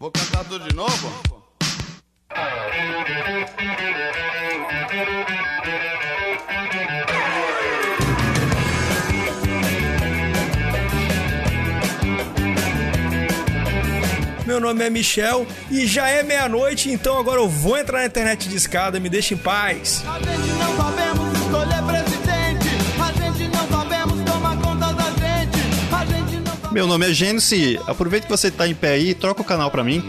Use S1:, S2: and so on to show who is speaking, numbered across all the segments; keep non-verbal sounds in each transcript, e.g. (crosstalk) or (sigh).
S1: Vou cantar tudo de novo?
S2: Meu nome é Michel e já é meia-noite, então agora eu vou entrar na internet de escada, me deixa em paz.
S3: A
S4: Meu nome é Gênesis. Aproveita que você tá em pé aí e troca o canal pra mim.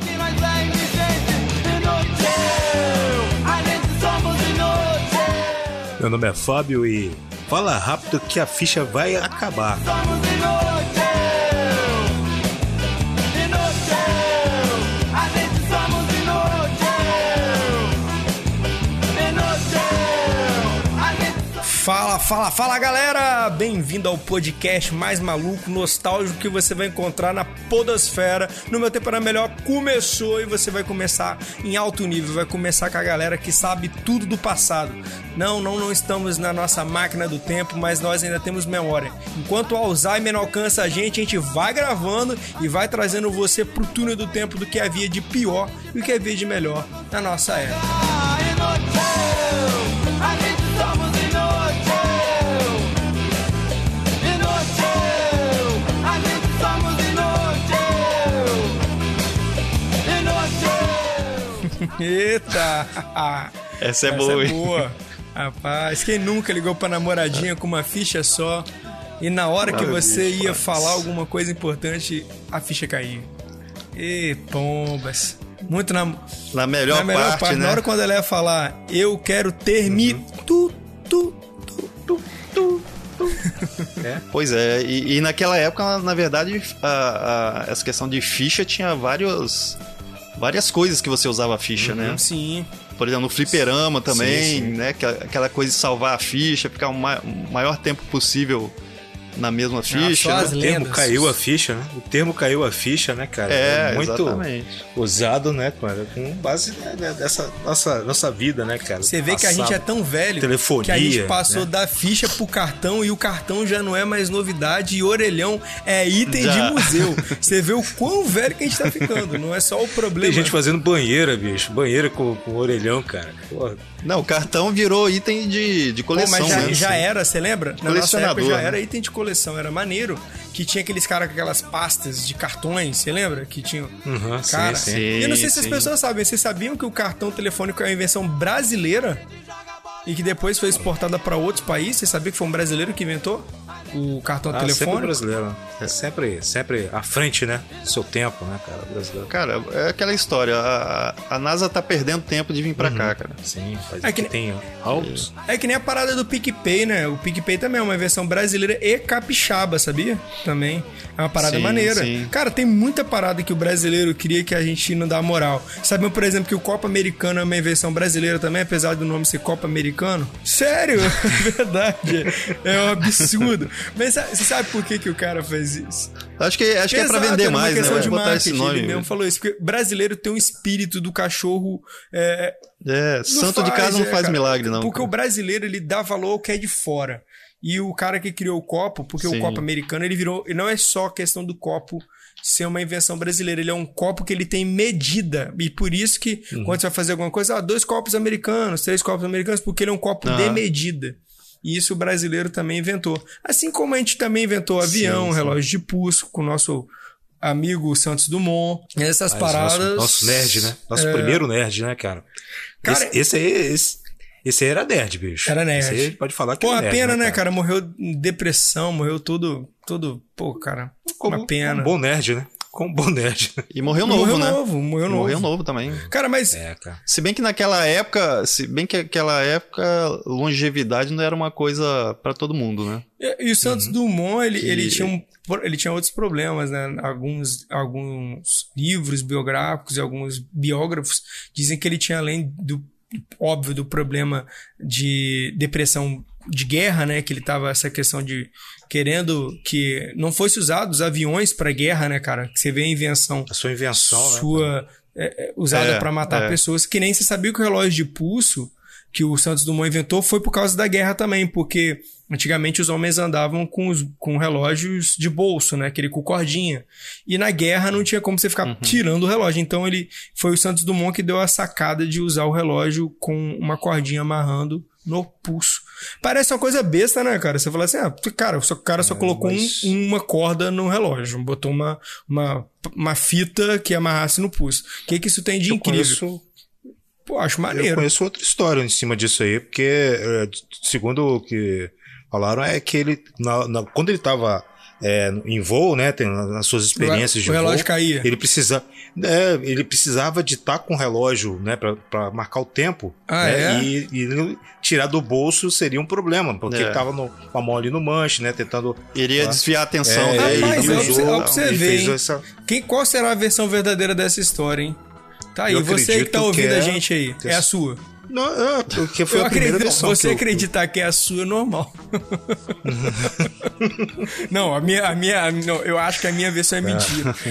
S5: Meu nome é Fábio e fala rápido que a ficha vai acabar.
S2: Fala, fala, fala galera! Bem-vindo ao podcast mais maluco, nostálgico que você vai encontrar na Podosfera. No meu tempo era melhor, começou e você vai começar em alto nível, vai começar com a galera que sabe tudo do passado. Não, não, não estamos na nossa máquina do tempo, mas nós ainda temos memória. Enquanto o Alzheimer não alcança a gente, a gente vai gravando e vai trazendo você pro túnel do tempo do que havia de pior e o que havia de melhor na nossa era. Eita! (laughs)
S4: Essa é boa, hein?
S2: boa. Rapaz, quem nunca ligou pra namoradinha com uma ficha só e na hora que você ia falar alguma coisa importante, a ficha caía. E pombas. Muito na,
S4: Na melhor,
S2: na melhor
S4: parte,
S2: parte,
S4: né?
S2: na hora quando ela ia falar, eu quero ter me tu, tu, tu, tu, tu. (laughs)
S4: Pois é, e, e naquela época, na verdade, a- a- essa questão de ficha tinha vários, várias coisas que você usava a ficha, né?
S2: Sim.
S4: Por exemplo, no fliperama também,
S5: Sim, sim.
S4: né? Aquela- coisa de salvar a ficha, ficar o maior tempo possível na mesma ficha.
S2: só as
S4: né?
S5: O termo caiu a ficha, né? O termo caiu a ficha, né, cara?
S4: É,
S5: muito
S4: exatamente.
S5: usado, né, cara? Com base né, né, dessa nossa, nossa vida, né, cara?
S2: Você vê que a gente é tão velho
S5: Telefonia,
S2: que a gente passou
S5: né?
S2: da ficha pro cartão e o cartão já não é mais novidade e orelhão é item
S4: Já.
S2: de museu. (laughs) Você vê o quão velho que a gente tá ficando. Não é só o problema.
S5: Tem gente fazendo banheira, bicho. Banheira com, com orelhão, cara. Porra.
S4: Não, o cartão virou item de, de
S2: Pô,
S4: coleção,
S2: mas já,
S4: né?
S2: já era, você lembra? Na nossa época já
S4: né?
S2: era item de coleção, era maneiro. Que tinha aqueles caras com aquelas pastas de cartões, você lembra? Que tinham.
S5: Uhum, sim,
S2: Cara,
S5: sim.
S2: eu não sei se as
S4: sim.
S2: pessoas sabem, vocês sabiam que o cartão telefônico é uma invenção brasileira e que depois foi exportada para outros países? Você sabia que foi um brasileiro que inventou o cartão
S5: Ah, sempre
S2: telefônico?
S5: brasileiro. É sempre, sempre à frente, né? Do seu tempo, né, cara? Brasileiro.
S4: Cara, é aquela história. A, a NASA tá perdendo tempo de vir
S2: Uhum.
S4: pra cá, cara.
S5: Sim, faz
S2: É que
S5: que tem altos.
S2: É que nem a parada do PicPay, né? O PicPay também é uma versão brasileira e capixaba, sabia? Também. É uma parada
S4: Sim,
S2: maneira.
S4: sim.
S2: Cara, tem muita parada que o brasileiro queria que a gente não dá moral. Sabiam, por exemplo, que o Copa Americano é uma invenção brasileira também, apesar do nome ser Copa Americano? Sério? (laughs) É verdade. É um absurdo. Mas você sabe por que, que o cara fez isso?
S4: Acho que, acho que é pra vender mais, né?
S2: de
S4: botar esse nome.
S2: Ele mesmo falou isso, porque brasileiro tem um espírito do cachorro é,
S4: É, santo de
S2: faz,
S4: casa não
S2: é,
S4: faz
S2: cara.
S4: milagre, não.
S2: Porque
S4: cara.
S2: o brasileiro, ele dá valor ao que é de fora. E o cara que criou o copo, porque
S4: Sim.
S2: o copo americano, ele virou. E não é só questão do copo ser uma invenção brasileira. Ele é um copo que ele tem medida. E por isso que,
S4: Uhum.
S2: quando você vai fazer alguma coisa, ah, dois copos americanos, três copos americanos, porque ele é um copo de
S4: Aham.
S2: medida. E isso o brasileiro também inventou. Assim como a gente também inventou avião,
S4: sim.
S2: relógio de pulso, com o nosso amigo Santos Dumont. Essas
S5: Mas
S2: paradas.
S5: Nosso, nosso nerd, né? Nosso
S2: É.
S5: primeiro nerd, né, cara?
S2: Cara,
S5: esse, esse aí, esse, esse aí era nerd, bicho.
S2: Era nerd.
S5: Esse aí pode falar que
S2: Pô,
S5: é
S2: a
S5: nerd,
S2: pena, né, cara? Morreu em depressão, morreu todo. todo pô, cara.
S5: Como
S2: uma pena.
S5: Um bom nerd, né? Um bom nerd.
S4: E morreu novo,
S2: morreu
S4: né?
S2: novo, morreu novo.
S4: Morreu novo também.
S2: Cara, mas.
S5: É, cara.
S4: Se bem que naquela época, se bem que aquela época longevidade não era uma coisa pra todo mundo, né?
S2: E, e o Santos
S5: Uhum.
S2: Dumont, ele, ele,
S4: E-
S2: tinha um, ele tinha outros problemas, né? Alguns, alguns livros biográficos e alguns biógrafos dizem que ele tinha, além do óbvio, do problema de depressão de guerra, né? Que ele tava essa questão de querendo que não fosse usado os aviões para guerra, né, cara? Que você vê a invenção
S5: A sua invenção, né?
S2: sua é, é, usada
S4: É,
S2: pra matar
S4: é.
S2: pessoas, que nem você sabia que o relógio de pulso que o Santos Dumont inventou foi por causa da guerra também, porque antigamente os homens andavam com, os, com relógios de bolso, né? Aquele com cordinha. E na guerra não tinha como você ficar tirando o relógio. Então ele foi o Santos Dumont que deu a sacada de usar o relógio com uma cordinha amarrando no pulso. Parece uma coisa besta, né, cara? Você fala assim, ah, cara, o cara só colocou
S5: mas-
S2: um- uma corda no relógio, botou uma, uma, uma fita que amarrasse no pulso. O que, que isso tem de
S5: Eu
S2: incrível?
S5: conheço,
S2: Pô, acho
S5: eu
S2: maneiro.
S5: conheço outra história em cima disso aí, porque, é, segundo o que falaram, é que ele, na- na- quando ele tava é, em voo, né, tem, nas suas experiências
S2: O
S5: de
S2: relógio
S5: voo,
S2: caía.
S5: ele precisa, é, ele precisava de estar com o relógio, né, pra, pra marcar o tempo,
S2: Ah,
S5: né,
S2: é?
S5: e, e ele tirar do bolso seria um problema, porque
S4: É.
S5: ele tava no, com a mão ali no manche, né, tentando...
S4: Iria
S5: Ah.
S4: desviar a atenção
S5: É,
S4: dele.
S2: Rapaz,
S4: também.
S2: ó, pra você- ó, pra você
S5: ele
S2: ver,
S5: fez
S2: hein?
S5: essa-
S2: Quem, qual será a versão verdadeira dessa história, hein? Tá aí,
S5: Eu
S2: você que tá ouvindo
S5: que
S2: a
S5: é-
S2: gente aí, é
S5: é-
S2: a sua.
S5: Não, é, porque foi
S2: Eu
S5: a primeira
S2: acredito,
S5: versão
S2: você
S5: que eu-
S2: acreditar que é a sua é normal. (laughs) não, a minha, a minha, não, eu acho que a minha versão é mentira. (laughs)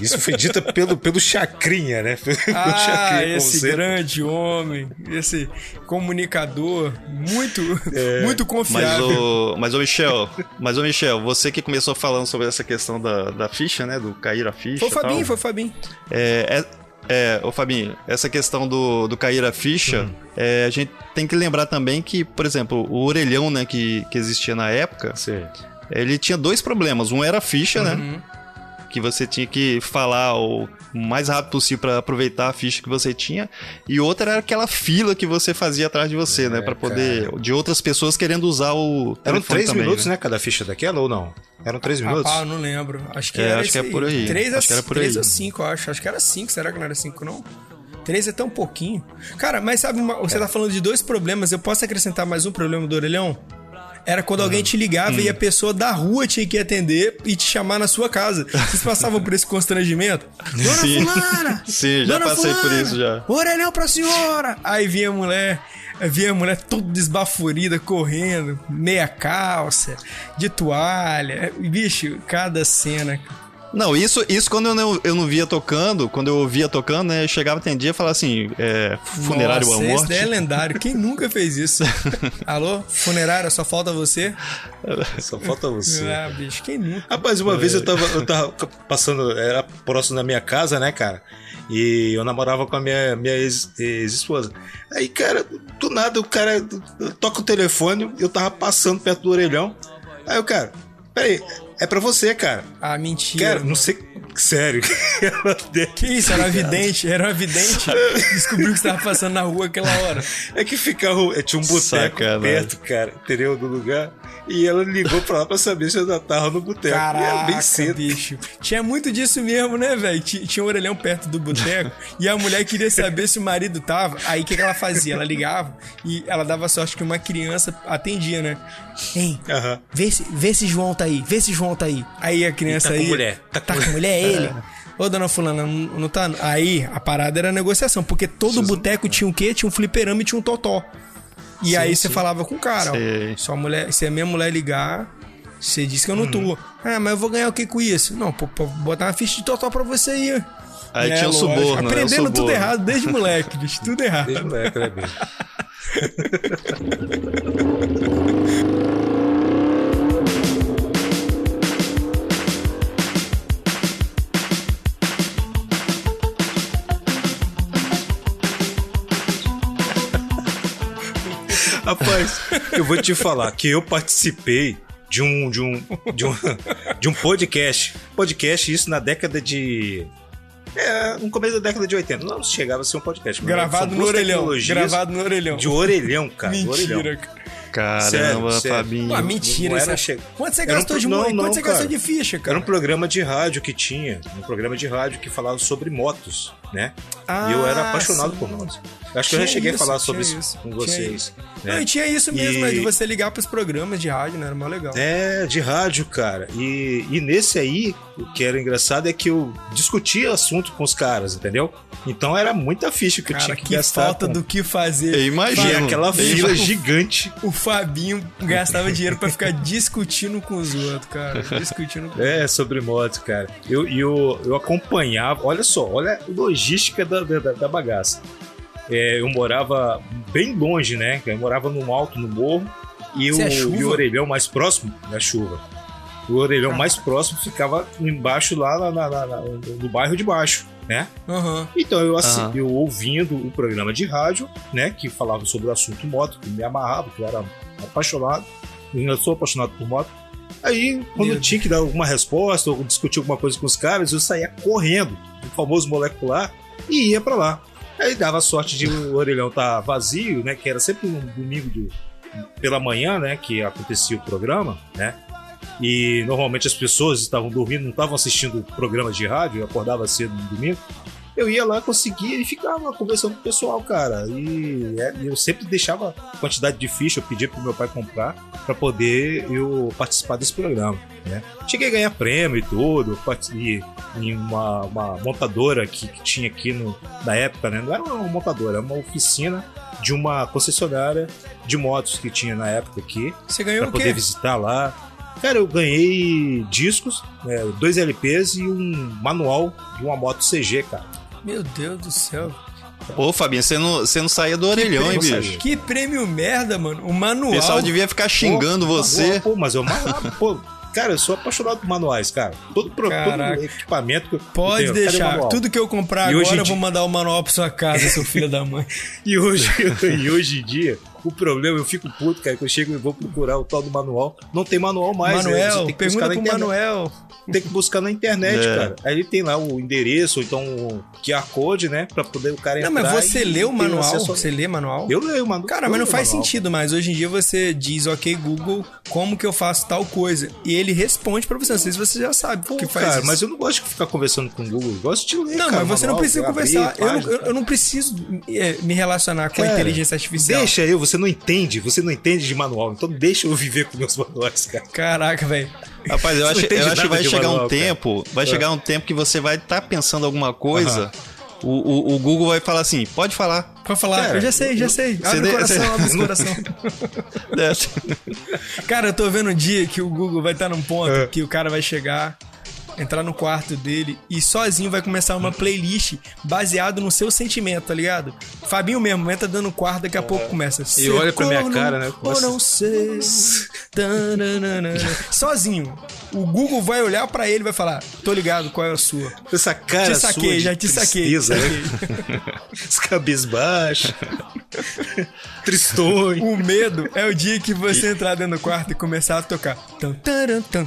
S5: Isso foi dita pelo, pelo Chacrinha, né? (laughs) Pelo
S2: ah,
S5: Chacrinha,
S2: esse grande homem, esse comunicador, muito,
S5: É,
S2: muito
S4: Mas
S2: confiável.
S4: o, mas o Michel, mas o Michel, você que começou falando sobre essa questão da, da ficha, né, do cair a ficha
S2: Foi o
S4: tal.
S2: Fabinho, foi o Fabinho.
S4: É, é, é, ô Fabinho, essa questão do, do cair a ficha, é, a gente tem que lembrar também que, por exemplo, o orelhão, né, que, que existia na época,
S5: Sim.
S4: ele tinha dois problemas. Um era a ficha, né? Que você tinha que falar o mais rápido possível pra aproveitar a ficha que você tinha. E outra era aquela fila que você fazia atrás de você, né? Pra poder. De outras pessoas querendo usar o.
S5: Eram três
S4: também,
S5: minutos,
S4: né?
S5: né? Cada ficha daquela ou não? Eram três minutos?
S2: Rapaz, eu não lembro. Acho que
S4: É,
S2: era
S4: acho que é por aí.
S2: Três a,
S4: Acho que era por
S2: três
S4: aí.
S2: a cinco, acho. Acho que era cinco. Será que não era cinco, não? Três é tão pouquinho. Cara, mas sabe, uma- você tá falando de dois problemas. Eu posso acrescentar mais um problema do orelhão? Era quando alguém te ligava
S4: Hum.
S2: e a pessoa da rua tinha que atender e te chamar na sua casa. Vocês passavam por esse constrangimento? (laughs) Dona
S4: Sim.
S2: Fulana!
S4: Sim, já passei por
S2: Fulana,
S4: isso já.
S2: Orelhão pra senhora! Aí vinha a mulher, vinha a mulher toda desbaforida, correndo, meia calça, de toalha. Bicho, cada cena.
S4: Não, isso, isso quando eu não, eu não via tocando, quando eu ouvia tocando, né? Eu chegava, atendia e falava assim: é, funerário
S2: Nossa, esse
S4: morte.
S2: daí é lendário. Quem nunca fez isso? (laughs) Alô? Funerária, só falta você?
S5: Só falta você.
S2: Ah, bicho, quem nunca?
S5: Rapaz, uma vez eu tava, eu tava passando, era próximo da minha casa, né, cara? E eu namorava com a minha, minha ex- ex-esposa. Aí, cara, do nada o cara toca o telefone, eu tava passando perto do orelhão. Aí o cara, peraí, é pra você, cara.
S2: Ah, mentira.
S5: Cara, não sei. Sério. (laughs)
S2: Que isso? Era uma vidente? Era uma vidente? Descobriu que você tava passando na rua aquela hora.
S5: É que ficava. é, Tinha um boteco perto, cara, entendeu? Do lugar. E ela ligou pra lá pra saber se eu ainda tava no boteco. E era
S2: Caraca,
S5: bem cedo.
S2: bicho. Tinha muito disso mesmo, né, velho? Ti- Tinha um orelhão perto do boteco (laughs) e a mulher queria saber se o marido tava. Aí o que, que ela fazia? Ela ligava e ela dava sorte que uma criança atendia, né? Hein?
S5: Aham.
S2: Vê se, vê se João tá aí, vê se João tá aí. Aí a criança
S5: Tá com
S2: aí.
S5: mulher, tá
S2: Tá,
S5: com
S2: com mulher, é ele. Ô, dona Fulana, não, tá. Aí a parada era negociação, porque todo boteco tinha o quê? Tinha um fliperama e tinha um totó. E aí você falava com o cara, ó. Sua mulher, se a minha mulher ligar, você disse que eu não
S5: Uhum.
S2: tô. Ah, mas eu vou ganhar o que com isso? Não, pô, pô, botar uma ficha de totó pra você aí.
S4: Aí
S2: É,
S4: tinha o
S2: lógico.
S4: suborno, né? O
S2: Aprendendo tudo
S4: suborno.
S2: errado desde moleque, bicho. Tudo errado.
S5: Desde moleque, né, bicho? (laughs) (laughs) Rapaz, eu vou te falar que eu participei de um de um de um, de um podcast, podcast isso na década de é, no começo da década de 80. Não chegava a ser um podcast,
S2: Gravado no orelhão. Gravado no orelhão.
S5: de orelhão, cara, do (laughs) orelhão.
S2: Mentira, cara.
S4: Caramba,
S5: Sério, sério.
S4: Fabinho.
S2: Mentira.
S5: era
S2: é-
S5: che-
S2: Quanto você
S5: Era um
S2: gastou de
S5: não,
S2: moeda?
S5: não,
S2: Quanto você gastou
S5: cara.
S2: de ficha, cara?
S5: Era um programa de rádio que tinha, um programa de rádio que falava sobre motos, né?
S2: Ah,
S5: e eu era apaixonado
S2: sim.
S5: por motos. Eu Acho que eu já cheguei
S2: isso,
S5: a falar sobre isso,
S2: isso,
S5: com
S2: tinha
S5: vocês.
S2: isso.
S5: né?
S2: Não, e tinha isso mesmo,
S5: E-
S2: né? De você ligar pros programas de rádio, né? Era mó legal.
S5: É, de rádio, cara. E, e nesse aí, o que era engraçado é que eu discutia assunto com os caras, entendeu? Então era muita ficha que eu
S2: Cara,
S5: tinha que,
S2: que
S5: gastar.
S2: falta
S5: com-
S2: do que fazer.
S4: Eu imagino.
S5: E aquela
S4: Eu
S5: fila gigante.
S2: O Fabinho gastava dinheiro pra ficar discutindo com os outros, cara. Discutindo com
S5: É, sobre moto, cara. Eu, eu, eu acompanhava, olha só, olha a logística da, da, da bagaça. é, eu morava bem longe, né? Eu morava no alto, no morro, e o,
S2: Isso é
S5: e o orelhão mais próximo da chuva. O orelhão mais próximo ficava embaixo lá na- na- na- no bairro de baixo, né?
S2: Aham.
S5: Então eu, assi-
S4: Aham.
S5: eu ouvindo o programa de rádio, né, que falava sobre o assunto moto, que me amarrava, que eu era apaixonado, eu ainda sou apaixonado por moto. Aí, quando
S2: Meu
S5: eu tinha que dar alguma resposta ou discutir alguma coisa com os caras, eu saía correndo, o famoso molecular, e ia pra lá. Aí dava sorte de o orelhão estar vazio, né, que era sempre um domingo de- pela manhã, né, que acontecia o programa, né? E normalmente as pessoas estavam dormindo, não estavam assistindo o programa de rádio, eu acordava cedo no domingo. Eu ia lá, conseguia e ficava conversando com o pessoal, cara. E é, eu sempre deixava quantidade de ficha, eu pedia pro meu pai comprar para poder eu participar desse programa, né? Cheguei a ganhar prêmio e tudo, em uma, uma montadora que, que tinha aqui no, na época, né? Não era uma montadora, era uma oficina de uma concessionária de motos que tinha na época aqui
S2: Você ganhou
S5: pra
S2: o quê?
S5: poder visitar lá. Cara, eu ganhei discos, né, dois LPs e um manual de uma moto CG, cara.
S2: Meu Deus do céu.
S4: Pô, Fabinho, você não, você não saía do orelhão, hein, bicho?
S2: Que prêmio merda, mano. O
S4: O
S2: manual.
S4: pessoal devia ficar xingando
S5: Pô,
S4: você.
S5: Pô, mas eu pô. Cara, eu sou apaixonado por manuais, cara. Todo, pro, todo equipamento que eu
S2: Pode
S5: eu tenho, o
S2: deixar. Tudo que eu comprar
S5: E
S2: agora, eu vou
S5: dia-
S2: mandar o manual pra sua casa, seu filho da mãe. (laughs)
S5: E hoje, (laughs) e hoje em dia, o problema, eu fico puto, cara, que eu chego e vou procurar o tal do manual. Não tem manual mais, né?
S2: Manuel,
S5: tem que buscar
S2: pergunta
S5: na
S2: pro
S5: internet.
S2: Manuel.
S5: Tem que buscar na internet, (laughs)
S4: É.
S5: cara. Aí ele tem lá o endereço, ou então o QR Code, né? Pra poder o cara
S2: Não,
S5: entrar.
S2: mas você
S5: e
S2: lê o manual? Você lê manual?
S5: Eu leio, mano.
S2: Cara,
S5: Eu
S2: mas não faz
S5: manual.
S2: sentido mais. Hoje em dia você diz, ok, Google, como que eu faço tal coisa? E ele responde pra você. Não sei se você já sabe
S5: Pô,
S2: que faz
S5: cara,
S2: isso.
S5: mas eu não gosto de ficar conversando com o Google. Eu gosto de ler,
S2: Não,
S5: cara,
S2: mas você não
S5: manual,
S2: precisa
S5: abrir
S2: conversar. Eu não,
S5: página,
S2: eu-
S5: cara.
S2: eu não preciso é, me relacionar com a
S5: Cara,
S2: inteligência artificial.
S5: Deixa eu, você não entende, você não entende de manual, então deixa eu viver com meus manuais, cara.
S2: Caraca, velho.
S4: Rapaz, eu
S5: Você
S4: acho, eu acho que vai
S5: de
S4: chegar
S5: manual,
S4: um
S5: cara.
S4: tempo, vai
S5: É.
S4: chegar um tempo que você vai estar pensando alguma coisa, o, o, o Google vai falar assim, pode falar.
S2: Pode falar,
S5: Cara,
S2: eu já sei, já sei. Abre
S4: de-
S2: o coração,
S4: você-
S2: abre o coração. (laughs) Cara, eu tô vendo um dia que o Google vai estar num ponto
S5: É.
S2: que o cara vai chegar, entrar no quarto dele e sozinho vai começar uma playlist baseado no seu sentimento, tá ligado? Fabinho mesmo, entra dando no quarto, daqui a pouco começa.
S5: E olha pra minha cara, né?
S2: Ou não sei. Sozinho. O Google vai olhar pra ele e vai falar: tô ligado, qual é a sua?
S5: Essa cara
S2: te saquei, já te saquei.
S5: tristeza, né?
S2: saquei. (laughs)
S5: Os cabisbaixos. (laughs) Tristões.
S2: O medo é o dia que você entrar dentro do quarto e começar a tocar. Taran, tum.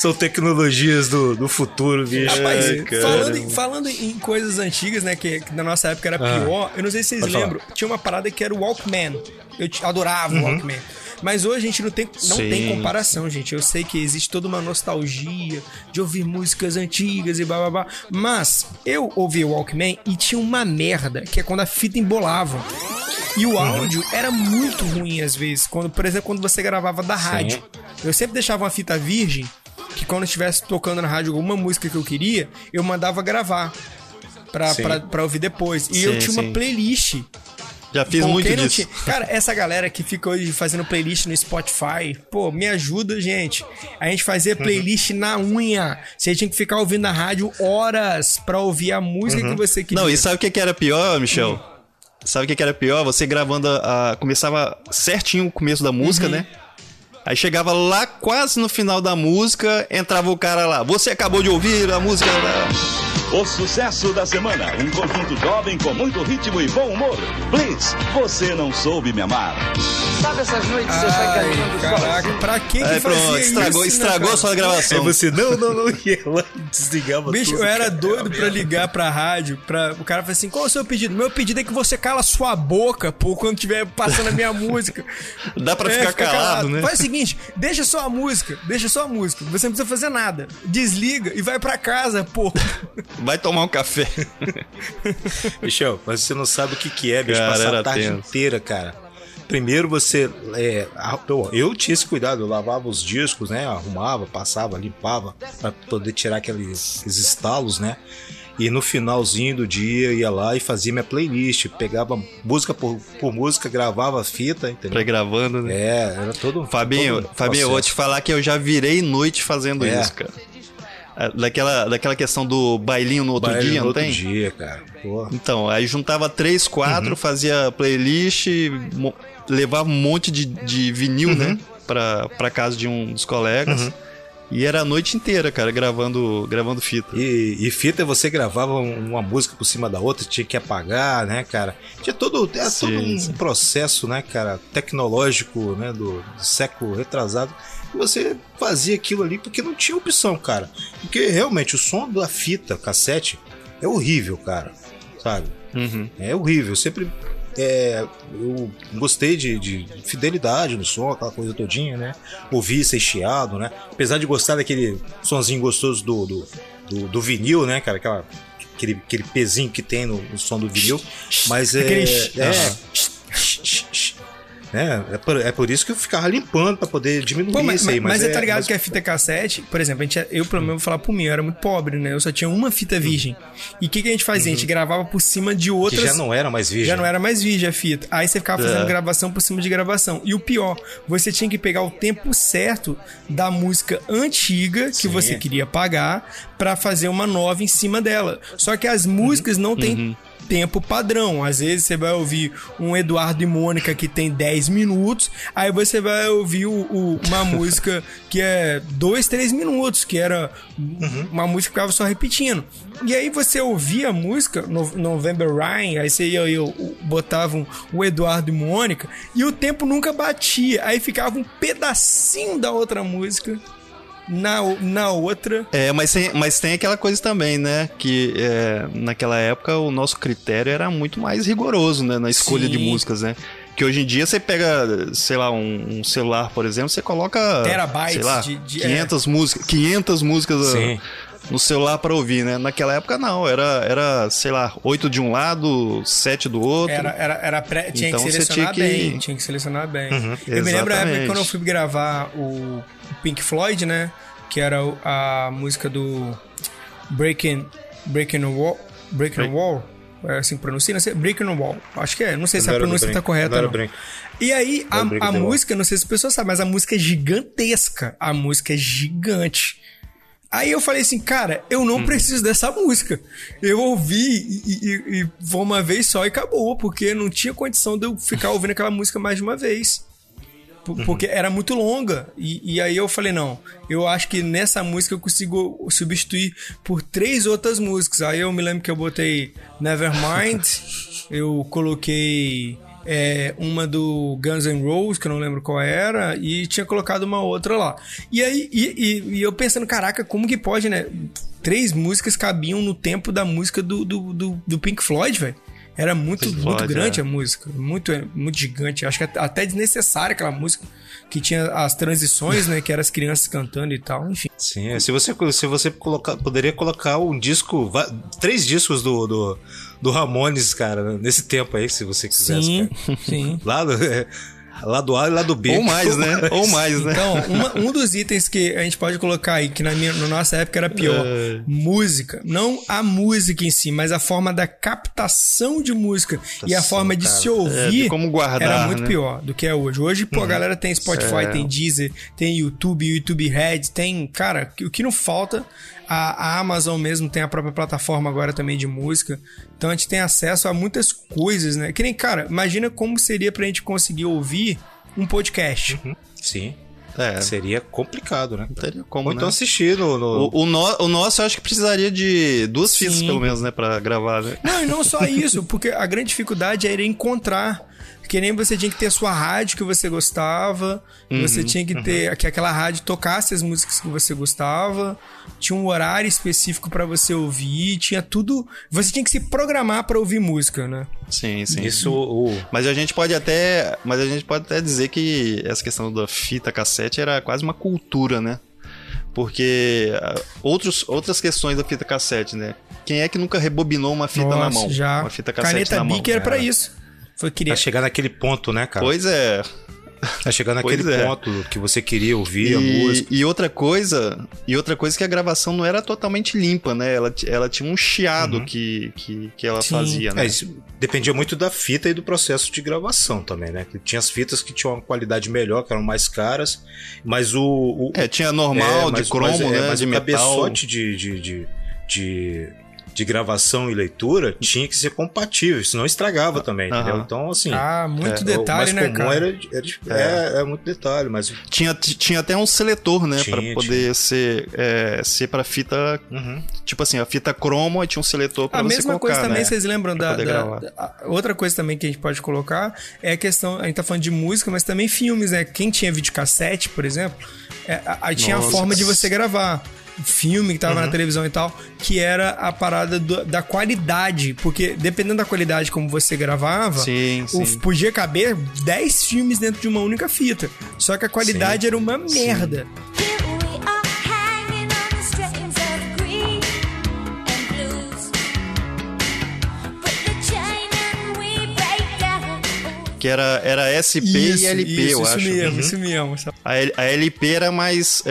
S5: São tecnologias do, do futuro, bicho.
S2: Rapaz,
S5: Ai, cara.
S2: falando, em, falando em coisas antigas, né? Que, que na nossa época era
S5: Ah.
S2: pior, eu não sei se vocês
S5: Pode falar.
S2: lembram, tinha uma parada que era o Walkman. Eu adorava
S5: Uhum.
S2: o Walkman. Mas hoje a gente não tem, não
S4: Sim.
S2: tem comparação, gente. Eu sei que existe toda uma nostalgia de ouvir músicas antigas e blá blá blá. Mas eu ouvi o Walkman e tinha uma merda, que é quando a fita embolava. E
S5: Uhum.
S2: o áudio era muito ruim às vezes. Quando, por exemplo, quando você gravava da rádio. Eu sempre deixava uma fita virgem, que quando estivesse tocando na rádio alguma música que eu queria, eu mandava gravar. Pra, pra, pra ouvir depois. E eu
S4: Sim,
S2: tinha
S4: sim.
S2: uma playlist
S4: Já fiz
S2: Pô,
S4: muito disso.
S2: tinha- Cara, essa galera que fica hoje fazendo playlist no Spotify, pô, me ajuda, gente. A gente fazia
S4: Uhum.
S2: playlist na unha. Você tinha que ficar ouvindo na rádio horas pra ouvir a música que você queria.
S4: Uhum. Não, e sabe o que, era pior, Michel? Sabe o que, era pior? Você gravando a, a- Começava certinho o começo da música,
S2: Uhum.
S4: né? Aí chegava lá, quase no final da música, entrava o cara lá. Você acabou de ouvir a música da.
S1: O sucesso da semana, um conjunto jovem com muito ritmo e bom humor. Blitz, você não soube me amar.
S6: Sabe essas noites que você sai
S2: Ai,
S6: cantando
S2: caraca,
S6: sozinho?
S2: pra que que
S4: Aí
S2: fazia
S4: pronto, estragou,
S2: isso, né,
S4: estragou a sua
S5: Aí
S4: gravação.
S5: você, não, não, não, e (laughs) desligava
S2: Bicho,
S5: tudo.
S2: eu era
S5: cara.
S2: doido pra ligar pra rádio, pra... o cara falou assim, qual é o seu pedido? Meu pedido é que você cala sua boca, pô, quando tiver passando a minha música. (laughs)
S4: Dá pra
S2: É,
S4: ficar
S2: fica
S4: calado, né?
S2: Faz o seguinte, deixa só a música, deixa só a música, você não precisa fazer nada. Desliga e vai pra casa, pô. (laughs)
S4: Vai tomar um café. (laughs)
S5: Michel, mas você não sabe o que, que é, bicho,
S4: Cara,
S5: passar a tarde
S4: tenso.
S5: inteira, cara. Primeiro você. É, eu, tinha esse cuidado, eu lavava os discos, né? Arrumava, passava, limpava, pra poder tirar aqueles, aqueles estalos, né? E no finalzinho do dia ia lá e fazia minha playlist, pegava música por, por música, gravava a fita, entendeu?
S4: Pré-gravando, né?
S5: É, era todo.
S4: Fabinho,
S5: todo
S4: Fabinho, eu vou te falar que eu já virei noite fazendo
S5: É.
S4: isso, cara. É, Daquela, daquela questão do bailinho no outro
S5: Baile
S4: dia,
S5: no
S4: não
S5: outro
S4: tem?
S5: dia, cara. Pô.
S4: Então, aí juntava três, quatro, fazia playlist, levava um monte de, de vinil, né? Pra, pra casa de um dos colegas. E era a noite inteira, cara, gravando, gravando fita.
S5: E, e fita você gravava um- uma música por cima da outra, tinha que apagar, né, cara? Tinha todo, era
S4: Sim,
S5: todo um
S4: sim.
S5: processo, né, cara, tecnológico, né, do, do século retrasado. Você fazia aquilo ali porque não tinha opção, cara. Porque realmente o som da fita cassete é horrível, cara. Sabe?
S4: Uhum.
S5: É horrível. Sempre. é, eu gostei de, de fidelidade no som, aquela coisa todinha, né? Ouvir ser chiado, né? Apesar de gostar daquele sonzinho gostoso do, do, do, do vinil, né, cara? Aquela, aquele, aquele pezinho que tem no, no som do vinil. Mas é.
S2: Aquele-
S5: é, né? É, por, é por isso que eu ficava limpando pra poder diminuir
S2: Pô, mas,
S5: isso aí.
S2: mas, mas
S5: Mas,
S2: é, tá ligado
S5: mas-
S2: que a fita cassete, por exemplo, a gente, eu pelo menos vou falar por mim, eu era muito pobre, né? Eu só tinha uma fita virgem. E o que, que a gente fazia? A gente gravava por cima de
S5: que
S2: outras.
S5: já não era mais virgem.
S2: Já não era mais virgem a fita. Aí você ficava fazendo
S4: É.
S2: gravação por cima de gravação. E o pior, você tinha que pegar o tempo certo da música antiga que
S5: Sim.
S2: você queria pagar pra fazer uma nova em cima dela. Só que as músicas não têm tempo padrão. Às vezes você vai ouvir um Eduardo e Mônica que tem 10 minutos, aí você vai ouvir o- o- uma (laughs) música que é 2, 3 minutos, que era uma música que ficava só repetindo. E aí você ouvia a música, no, November Rain, aí você ia, ia botava um, o Eduardo e Mônica, e o tempo nunca batia. Aí ficava um pedacinho da outra música na, na outra.
S4: É, mas tem, mas tem aquela coisa também, né? Que é, naquela época o nosso critério era muito mais rigoroso, né? Na escolha de
S2: Sim.
S4: músicas, né? Que hoje em dia você pega, sei lá, um, um celular, por exemplo, você coloca.
S2: Terabytes
S4: sei lá,
S2: de- de-
S4: 500 músicas. 500 músicas ah,
S5: Sim.
S4: No celular pra ouvir, né? Naquela época não, era, era sei lá, 8 de um lado, 7 do outro.
S2: Era, era, era pré- tinha
S4: Então
S2: que
S4: você
S2: selecionar
S4: tinha que-
S2: bem. Tinha que selecionar bem. eu me lembro a época quando eu fui gravar o Pink Floyd, né? Que era a música do Breaking, Breaking the Wall. Breaking the
S4: Break-
S2: Wall. É assim que pronuncia, não sei. Breaking the Wall. Acho que é. Não sei se a pronúncia
S5: Break-
S2: tá correta
S5: não.
S2: E aí, a, a música, não sei se as pessoas sabem, mas a música é gigantesca. A música é gigante. Aí eu falei assim, cara, eu
S5: Hum.
S2: não preciso dessa música. Eu ouvi e, e, e foi uma vez só e acabou, porque não tinha condição de eu ficar ouvindo aquela música mais de uma vez.
S5: Uhum.
S2: Porque era muito longa. E, e aí eu falei, não, eu acho que nessa música eu consigo substituir por três outras músicas. Aí eu me lembro que eu botei Nevermind, (laughs) eu coloquei é, uma do Guns N' Roses, que eu não lembro qual era, e tinha colocado uma outra lá. E aí, e, e- e eu pensando, caraca, como que pode, né? Três músicas cabiam no tempo da música do, do, do, do Pink Floyd, velho. Era muito,
S4: Pink
S2: muito
S4: Floyd,
S2: grande
S4: é.
S2: a música, muito, muito gigante. Acho que até- desnecessária aquela música, que tinha as transições, né? Que eram as crianças cantando e tal, enfim.
S5: Sim, é, se você, se você colocar, poderia colocar um disco, três discos do, do, do Ramones, cara, nesse tempo aí, se você quisesse.
S2: Sim,
S5: cara.
S2: sim. (laughs)
S5: Lá do, é, lá do A e lá do B.
S4: Ou mais, né? (laughs) Ou mais, né?
S2: Então, uma- um dos itens que a gente pode colocar aí, que na, minha, na nossa época era pior,
S4: É.
S2: música. Não a música em si, mas a forma da captação de música e a forma de se ouvir
S4: É, de como guardar,
S2: era muito
S4: né?
S2: pior do que é hoje. Hoje, pô, a galera tem Spotify,
S4: É.
S2: tem Deezer, tem YouTube, YouTube Red, tem, cara, o que não falta, a, a Amazon mesmo tem a própria plataforma agora também de música. Então a gente tem acesso a muitas coisas, né? Que nem, cara, imagina como seria pra gente conseguir ouvir um podcast.
S5: Sim,
S4: É,
S5: seria complicado, né?
S4: não teria como,
S5: Ou então
S4: né?
S5: assistir no... no-
S4: O, o, no- o nosso eu acho que precisaria de duas fitas, pelo menos, né? Pra gravar, né?
S2: Não, e não só isso, porque a grande dificuldade era encontrar. Que nem você tinha que ter a sua rádio que você gostava, você tinha que ter que aquela rádio tocasse as músicas que você gostava, tinha um horário específico pra você ouvir, tinha tudo. Você tinha que se programar pra ouvir música, né?
S4: Sim, sim.
S5: Isso, o,
S4: Mas a gente pode até. Mas a gente pode até dizer que essa questão da fita cassete era quase uma cultura, né? Porque ah, outros, outras questões da fita cassete, né? Quem é que nunca rebobinou uma fita na mão?
S2: já.
S4: Uma fita cassete
S2: Caneta
S4: na mão.
S2: Bic era pra
S5: É.
S2: isso. Foi
S5: pra
S2: queria.
S5: chegar naquele ponto, né, cara?
S4: Pois é.
S5: Tá chegando naquele
S4: é.
S5: ponto que você queria ouvir a
S4: E,
S5: música.
S4: e outra coisa, e outra coisa que a gravação não era totalmente limpa, né? Ela, ela tinha um chiado que, que, que ela
S2: Sim.
S4: fazia, né?
S5: É, isso dependia muito da fita e do processo de gravação também, né? Que Tinha as fitas que tinham uma qualidade melhor, que eram mais caras, mas o. o
S4: É, tinha normal,
S5: é,
S4: de
S5: mas-
S4: cromo,
S5: mas, é,
S4: né?
S5: mas
S4: de
S5: o
S4: metal.
S5: cabeçote de, de, de, de, de gravação e leitura tinha que ser compatível, senão estragava também,
S4: Aham.
S5: entendeu? Então, assim.
S2: Ah, muito
S5: é,
S2: detalhe,
S5: o mais
S2: né,
S5: comum
S2: cara?
S5: Era, era- é, é muito detalhe, mas.
S4: Tinha, tinha até um seletor, né?
S5: Tinha,
S4: pra poder ser, é, ser pra fita.
S5: Uhum.
S4: Tipo assim, a fita cromo e tinha um seletor pra
S2: A
S4: você
S2: mesma
S4: colocar,
S2: coisa também,
S4: né?
S2: vocês lembram da, da- da- a- outra coisa também que a gente pode colocar é a questão, a gente tá falando de música, mas também filmes, né? Quem tinha videocassete, por exemplo, é, a- aí tinha a
S4: Nossa.
S2: forma de você gravar. Filme que tava
S4: Uhum.
S2: na televisão e tal, que era a parada do- da qualidade, porque dependendo da qualidade como você gravava,
S4: Sim,
S2: o-
S4: sim.
S2: podia caber 10 filmes dentro de uma única fita. Só que a qualidade era uma merda.
S7: Here
S4: Que era, era SP e LP, eu
S2: isso
S4: acho.
S2: mesmo,
S4: Uhum.
S2: isso mesmo.
S4: A, L- a LP era mais. é,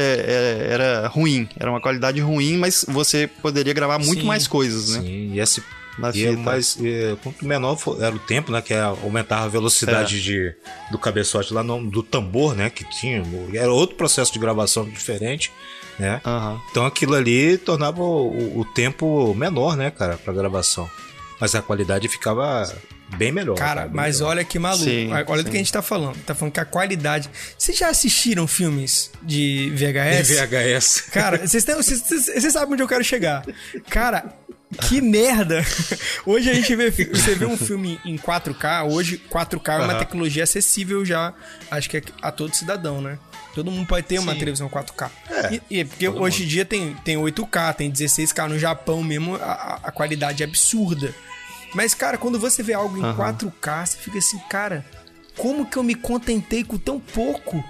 S4: é, era ruim. Era uma qualidade ruim, mas você poderia gravar muito
S2: Sim.
S4: mais coisas, né?
S5: Sim, e esse.
S4: Na
S5: E é mais, é, quanto menor for- era o tempo, né? Que aumentava a velocidade
S4: É.
S5: de, do cabeçote lá no, do tambor, né? Que tinha. Era outro processo de gravação diferente, né?
S4: Aham.
S5: Então aquilo ali tornava o, o tempo menor, né, cara, pra gravação. Mas a qualidade ficava bem melhor.
S2: Cara,
S5: bem
S2: mas
S5: melhor.
S2: olha que maluco.
S4: Sim,
S2: olha do
S4: sim.
S2: que a gente tá falando. Tá falando que a qualidade. Vocês já assistiram filmes de VHS?
S5: VHS.
S2: Cara, vocês, têm- vocês, sabem onde eu quero chegar. Cara, que merda! Hoje a gente vê, você vê um filme em 4K, hoje 4K é uma tecnologia acessível já, acho que é a todo cidadão, né? Todo mundo pode ter uma televisão 4K.
S5: É,
S2: e, e porque hoje em dia tem, tem 8K, tem 16K no Japão mesmo, a, a- a qualidade é absurda. Mas, cara, quando você vê algo em 4K, você fica assim, cara, como que eu me contentei com tão pouco?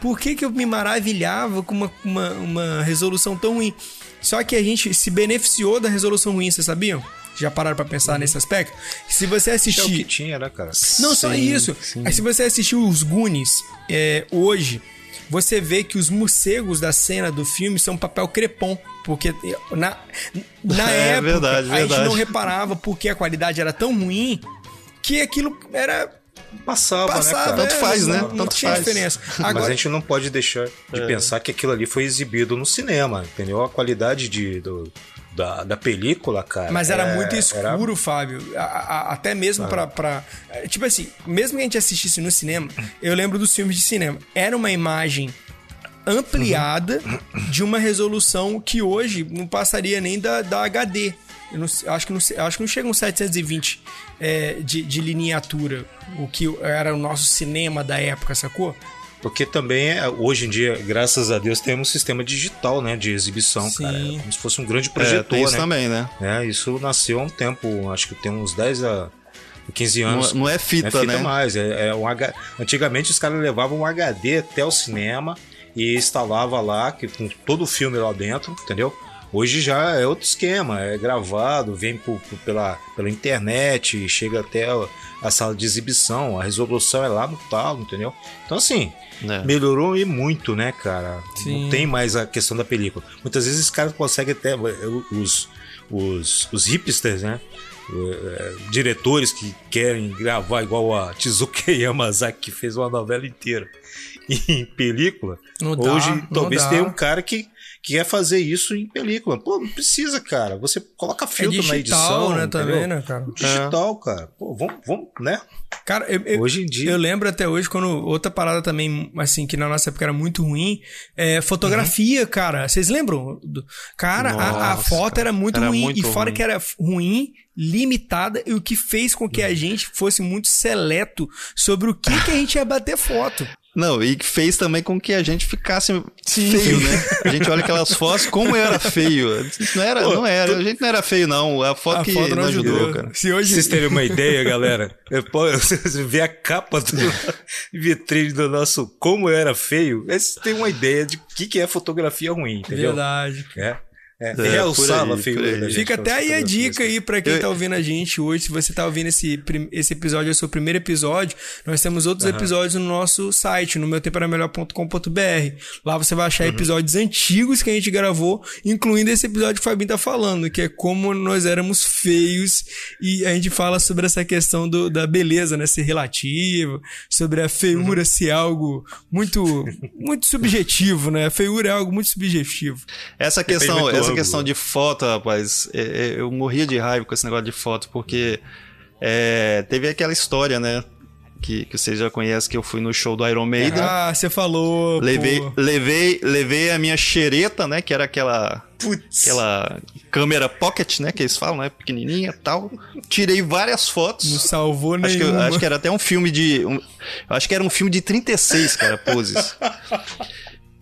S2: Por que, que eu me maravilhava com uma, uma, uma resolução tão ruim? Só que a gente se beneficiou da resolução ruim, vocês sabiam? Já pararam pra pensar nesse aspecto? Se você
S5: Uhum. É o que
S2: assistir.
S5: tinha, né, cara?
S2: Não só
S4: Sim,
S2: isso.
S4: sim.
S2: Aí se você assistiu os Goonies é, hoje, você vê que os morcegos da cena do filme são papel crepom. Porque na, na (laughs)
S4: É
S2: época
S4: verdade,
S2: a gente
S4: verdade.
S2: não reparava porque a qualidade era tão ruim que aquilo era.
S5: Passava,
S2: Passava,
S5: né, cara?
S4: Tanto faz, né?
S2: Não, não
S4: Tanto
S2: tinha
S4: faz.
S2: diferença.
S5: Mas
S2: Agora,
S5: a gente não pode deixar de
S4: É.
S5: pensar que aquilo ali foi exibido no cinema, entendeu? A qualidade de, do- da, da película, cara.
S2: Mas era
S5: é-
S2: muito
S5: era-
S2: escuro, Fábio. A- a- até mesmo pra, pra. Tipo assim, mesmo que a gente assistisse no cinema, eu lembro dos filmes de cinema. Era uma imagem ampliada de uma resolução que hoje não passaria nem da, da HD. Eu não acho, que não, acho que não chega uns 720 é, de, de lineatura, o que era o nosso cinema da época, sacou?
S5: Porque também, é, hoje em dia, graças a Deus, temos um sistema digital, né? De exibição,
S2: Sim.
S5: cara. É como se fosse um grande
S4: É,
S5: projetor,
S4: tem isso
S5: né?
S4: também, né?
S5: É, isso nasceu há um tempo, acho que tem uns 10 a 15 anos.
S4: Não, não é fita,
S5: Não é fita
S4: né?
S5: mais. É, é um H... Antigamente os caras levavam um HD até o cinema e instalava lá, que, com todo o filme lá dentro, entendeu? Hoje já é outro esquema, é gravado, vem por- por- pela, pela internet, chega até a, sala de exibição, a resolução é lá no talo, entendeu? Então assim,
S4: É.
S5: melhorou e muito, né, cara?
S2: Sim.
S5: Não tem mais a questão da película. Muitas vezes os caras conseguem até os, os, os hipsters, né? eh, diretores que querem gravar igual a Tizuka Yamazaki que fez uma novela inteira (laughs) em película.
S2: Dá,
S5: Hoje talvez tenha um cara que quer fazer isso em película. Pô, não precisa, cara. Você coloca filtro na
S2: É digital,
S5: edição,
S2: né,
S5: entendeu?
S2: também, né, cara?
S5: Digital, cara. Pô, vamos, vamos, né?
S2: Cara, eu, eu-
S5: Hoje em dia-
S2: Eu lembro até hoje quando outra parada também, assim, que na nossa época era muito ruim, é fotografia, cara. Vocês lembram? Cara, a, a
S4: Nossa,
S2: foto
S4: cara.
S2: era muito
S4: Era
S2: ruim.
S4: muito
S2: e fora
S4: ruim.
S2: que era ruim, limitada, e o que fez com que a gente fosse muito seleto sobre o que, que a gente ia bater foto.
S4: Não, e que fez também com que a gente ficasse feio, né? A gente olha aquelas fotos, como eu era feio. Não era, não era. A gente não era feio, não. A foto
S2: A
S4: que
S2: foto
S4: não ajudou, cara.
S2: Se hoje.
S5: vocês terem uma ideia, galera, eu po- (laughs) você vê a capa do (laughs) vitrine do nosso Como Eu Era Feio, aí vocês têm uma ideia de o que, que é fotografia ruim, entendeu?
S2: Verdade.
S5: É. É,
S4: por
S5: realçava
S4: aí,
S5: a figura
S2: Fica
S5: com
S2: até aí a dica aí pra quem
S4: Eu-
S2: tá ouvindo a gente hoje. Se você tá ouvindo esse, esse episódio, é o seu primeiro episódio, nós temos outros episódios no nosso site, no meutemporamelhor.com.br. Lá você vai achar
S5: Uhum.
S2: episódios antigos que a gente gravou, incluindo esse episódio que o Fabinho tá falando, que é como nós éramos feios. E a gente fala sobre essa questão do- da beleza, né? Ser relativo, sobre a feiura
S5: Uhum.
S2: ser algo muito, muito subjetivo, né? A feiura é algo muito subjetivo.
S4: Essa questão, essa questão de foto, rapaz, é- é, eu morria de raiva com esse negócio de foto, porque é, teve aquela história, né? Que, que vocês já conhecem, que eu fui no show do Iron Maiden.
S2: Ah, você falou.
S4: Levei,
S2: pô.
S4: levei, levei a minha xereta, né? Que era aquela,
S5: Putz.
S4: aquela câmera pocket, né? Que eles falam, né? Pequenininha e tal. Tirei várias fotos.
S2: Não salvou
S4: Acho que,
S2: nenhuma.
S4: acho que era até um filme de. um- acho que era um filme de 36, cara, poses.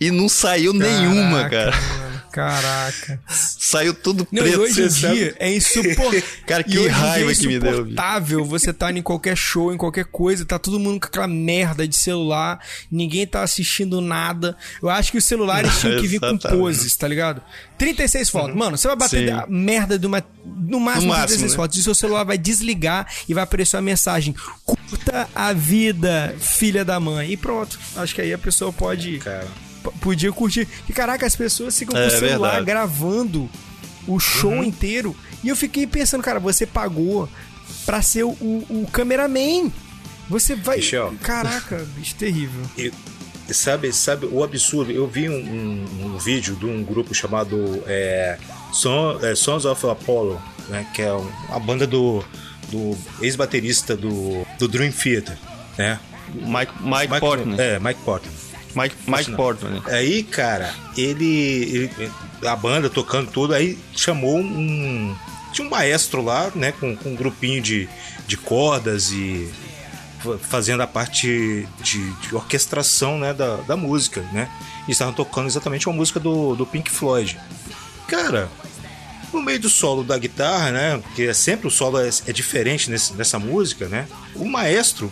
S4: E não saiu nenhuma,
S2: Caraca,
S4: cara.
S2: mano, Caraca.
S4: Saiu tudo
S2: Não, e
S4: preto.
S2: hoje em
S4: sabe?
S2: dia é insuportável. (laughs)
S4: Cara, que raiva que me deu, bicho.
S2: insuportável você tá em qualquer show, em qualquer coisa, tá todo mundo com aquela merda de celular, ninguém tá assistindo nada. Eu acho que os celulares tinham que vir com (laughs) poses, tá ligado? 36 fotos. Mano, você vai bater
S4: Sim.
S2: a merda de uma. No máximo,
S4: No máximo,
S2: 36
S4: né?
S2: fotos. E seu celular vai desligar e vai aparecer uma mensagem: curta a vida, filha da mãe. E pronto. Acho que aí a pessoa pode
S5: Cara.
S2: Podia curtir. E caraca, as pessoas ficam com
S4: É,
S2: o celular
S4: verdade.
S2: gravando o show
S5: Uhum.
S2: inteiro. E eu fiquei pensando, cara, você pagou pra ser o, o, o cameraman. Você vai.
S5: Michel.
S2: Caraca, bicho, terrível.
S5: Sabe, sabe o absurdo? Eu vi um, um- um vídeo de um grupo chamado é, Son- é, Sons of Apollo, né, que é a banda do, do ex-baterista do, do Dream Theater, né?
S4: Mike, Mike,
S5: Mike-
S4: Portman.
S5: É, Mike Portman.
S4: Mike, Mike. Portman. né?
S5: Aí, cara, ele, ele- A banda tocando tudo, aí chamou um. Tinha um maestro lá, né? Com, com um grupinho de, de cordas e. fa- Fazendo a parte de, de orquestração né, da, da música, né? E estavam tocando exatamente uma música do, do Pink Floyd. Cara, no meio do solo da guitarra, né? Porque é sempre o solo é, é diferente nesse- nessa música, né? O maestro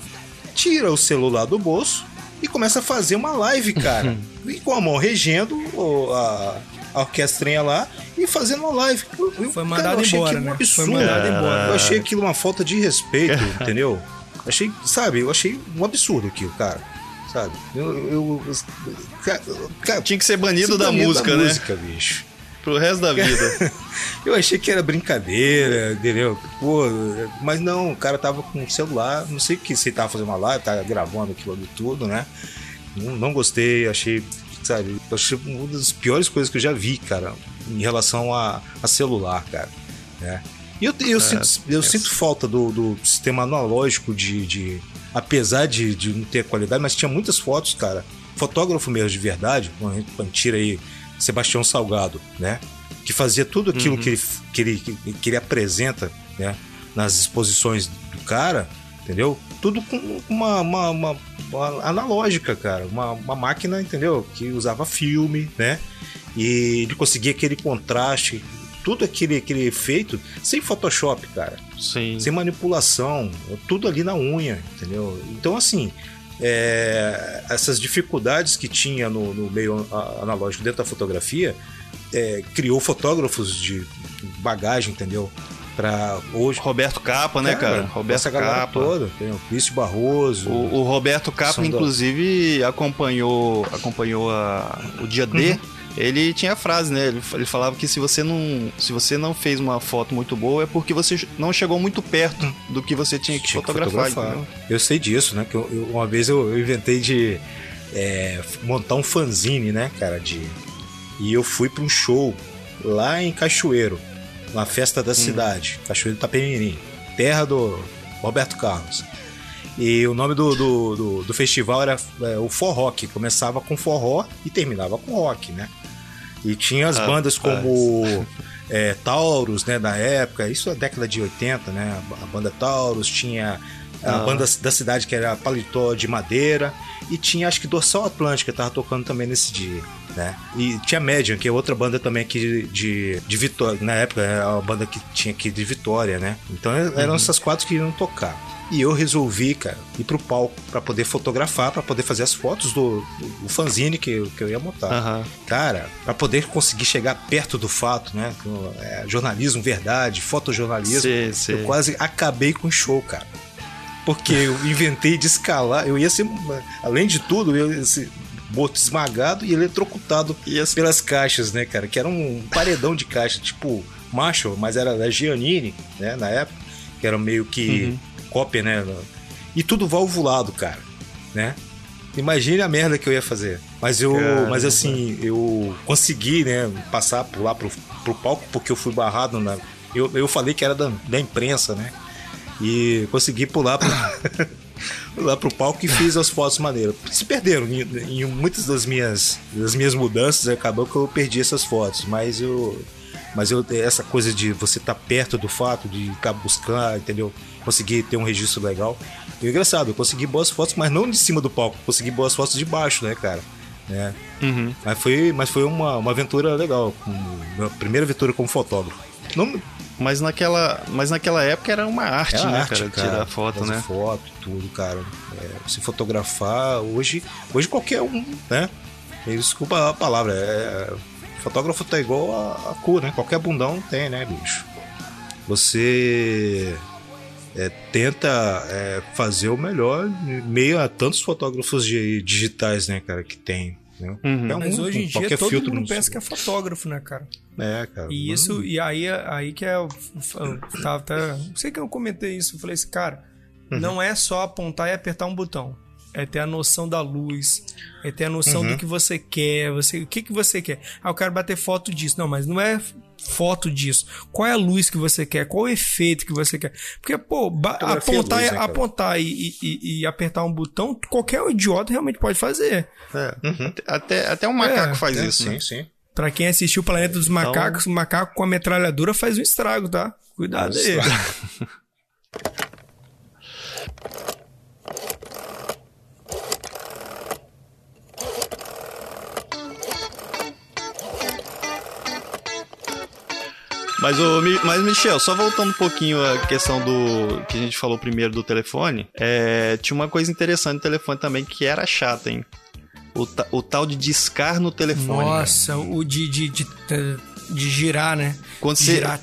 S5: tira o celular do bolso e começa a fazer uma live, cara. (laughs) e com a mão regendo o- a, a orquestrinha lá e fazendo uma live. Eu-
S2: Foi
S5: cara,
S2: mandado
S5: achei
S2: embora, né?
S5: um
S2: Foi
S5: absurdo.
S2: mandado embora.
S5: Eu achei aquilo uma falta de respeito, (laughs) entendeu? Achei, sabe, eu achei um absurdo aquilo, cara. Sabe? Eu. eu, eu- cara, cara,
S4: Tinha que ser banido da
S5: banido
S4: música, né?
S5: música, bicho.
S4: Pro resto da vida. (laughs)
S5: Eu achei que era brincadeira, entendeu? Pô, mas não, o cara tava com o celular, não sei o que, se ele tava fazendo uma live, tava gravando aquilo ali tudo, né? Não, não gostei, achei, sabe, achei uma das piores coisas que eu já vi, cara, em relação a, a celular, cara. Né? E eu, eu, sinto, eu sinto falta do, do sistema analógico de. de- apesar de, de não ter qualidade, mas tinha muitas fotos, cara. Fotógrafo mesmo de verdade, quando tira aí Sebastião Salgado, né? Que fazia tudo aquilo que, ele, que, ele, que ele apresenta, né? Nas exposições do cara, entendeu? Tudo com uma, uma, uma- uma analógica, cara. Uma, uma máquina, entendeu? Que usava filme, né? E ele conseguia aquele contraste, tudo aquele, aquele efeito sem Photoshop, cara
S4: Sim.
S5: sem manipulação, tudo ali na unha, entendeu? Então, assim, é, essas dificuldades que tinha no, no meio analógico dentro da fotografia é, criou fotógrafos de bagagem, entendeu? Para hoje.
S4: Roberto Capa, né, cara? Roberto
S5: essa
S4: Capa.
S5: toda, entendeu? Crício Barroso.
S4: O, o Roberto Capa,
S5: da-
S4: inclusive, acompanhou, acompanhou a- o dia D.
S5: Uhum.
S4: Ele tinha a frase, né? Ele, ele falava que se você não, se você não fez uma foto muito boa é porque você não chegou muito perto do que você tinha que
S5: Tinha que
S4: fotografar.
S5: fotografar.
S4: entendeu?
S5: Eu sei disso, né? Que eu- eu- uma vez eu, eu inventei de é, montar um fanzine, né, cara? De, e eu fui para um show lá em Cachoeiro, na festa da cidade, Cachoeiro do Itapemirim, terra do Roberto Carlos. E o nome do, do, do- do festival era é, o Forró, que começava com forró e terminava com rock, né? E tinha as
S4: Rapaz.
S5: bandas como é, (laughs) Taurus, né, da época, isso é década de 80, né? A banda Taurus, tinha a
S4: Ah.
S5: banda da cidade que era Paletó de Madeira, e tinha acho que Dorsal Atlântica, tava tocando também nesse dia. Né? E tinha Medium, que é outra banda também aqui de, de, de Vitória. Na época era a banda que tinha aqui de Vitória, né? Então eram essas quatro que iam tocar. E eu resolvi, cara, ir pro palco pra poder fotografar, pra poder fazer as fotos do, do, do fanzine que, eu- que eu ia montar.
S4: Aham.
S5: Cara, pra poder conseguir chegar perto do fato, né? É, jornalismo verdade, fotojornalismo.
S4: Sei, sei.
S5: Eu quase acabei com o show, cara. Porque eu (laughs) inventei de escalar. Eu ia ser, além de tudo, eu ia ser boto esmagado e eletrocutado pelas caixas, né, cara? Que era um paredão de caixa, tipo Marshall, mas era da Giannini, né, na época, que era meio que cópia, né? E tudo valvulado, cara, né? Imagine a merda que eu ia fazer. Mas eu,
S4: Caramba.
S5: mas assim, eu consegui, né, passar por lá pro, pro palco porque eu fui barrado na eu, eu falei que era da, da imprensa, né? E consegui pular pra, lá (laughs) pro palco e fiz as fotos maneiras. Se perderam em, em muitas das minhas, das minhas mudanças, acabou que eu perdi essas fotos, mas eu mas eu essa coisa de você estar perto do fato de ficar buscar, entendeu? Conseguir ter um registro legal. E o engraçado, eu consegui boas fotos, mas não de cima do palco, consegui boas fotos de baixo, né, cara? Né?
S4: Uhum.
S5: Mas foi, mas foi uma, uma aventura legal, minha primeira aventura como fotógrafo. Não,
S4: Mas naquela, mas naquela época era uma arte,
S5: é
S4: né,
S5: arte,
S4: cara? Tirar foto, né?
S5: foto, tudo, cara. É, se fotografar, hoje, hoje qualquer um, né? Desculpa a palavra, é, fotógrafo tá igual a, a cu, né? Qualquer bundão tem, né, bicho? Você é, tenta é, fazer o melhor em meio a tantos fotógrafos de- digitais, né, cara, que tem. Né?
S4: Uhum.
S2: Mas
S5: um,
S2: hoje em dia
S5: qualquer
S2: todo
S5: filtro
S2: mundo pensa que é fotógrafo, né, cara?
S5: É, cara.
S2: E isso, e aí, aí que é. Tá, tá, não sei que eu comentei isso. Eu falei assim, cara,
S5: Uhum.
S2: não é só apontar e apertar um botão. É ter a noção da luz, é ter a noção
S5: Uhum.
S2: do que você quer, você, o que, que você quer. Ah, eu quero bater foto disso. Não, mas não é foto disso. Qual é a luz que você quer? Qual o efeito que você quer? Porque, pô,
S5: é
S2: apontar,
S5: luz,
S2: e-
S5: né,
S2: apontar e, e- e- e apertar um botão, qualquer idiota realmente pode fazer.
S4: É. Até, até um macaco
S2: É,
S4: faz
S5: É,
S4: isso.
S5: sim,
S4: né?
S5: sim.
S2: Pra quem assistiu o Planeta dos Macacos, o macaco com a metralhadora faz um estrago, tá? Cuidado aí. (laughs)
S4: Mas, o, mas, Michel, só voltando um pouquinho à questão do que a gente falou primeiro do telefone, é, tinha uma coisa interessante no telefone também que era chata, hein? O, o tal de discar no telefone. cara.
S2: Nossa, o de, de, de, de girar, né?
S4: Quando você,
S2: Girar.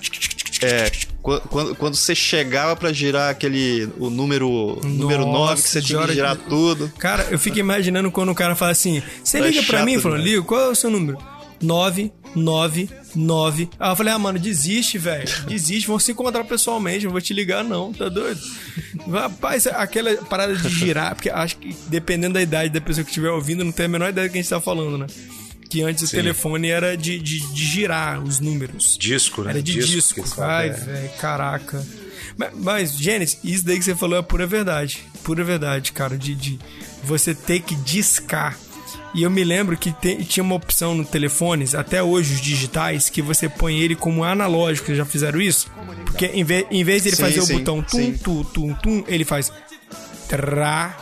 S4: é, qu- quando, quando você chegava pra girar aquele o número número 9 que você
S2: de
S4: tinha que girar
S2: de-
S4: tudo.
S2: Cara, eu fico imaginando quando o cara fala assim: Você
S4: É
S2: liga pra
S4: chato
S2: mim? Falando,
S4: demais.
S2: ligo, qual é o seu número? 999. Aí eu falei, ah, mano, desiste, velho. Desiste, vamos se encontrar pessoalmente, não vou te ligar, não, tá doido? Rapaz, aquela parada de girar, porque acho que dependendo da idade da pessoa que estiver ouvindo, não tem a menor ideia do que a gente tá falando, né? Que antes o telefone era de, de, de girar os números.
S5: Disco, né?
S2: Era de disco.
S5: falam,
S2: Ai,
S5: é.
S2: velho, caraca. Mas, mas, Gênesis, isso daí que você falou é pura verdade. Pura verdade, cara. De, de você ter que discar. E eu me lembro que te- tinha uma opção no telefones, até hoje os digitais, que você põe ele como analógico. Vocês já fizeram isso? Porque em, ve em vez de ele
S4: Sim,
S2: fazer
S4: sim,
S2: o botão tum,
S4: sim.
S2: tum, tum, tum, ele faz. Trá,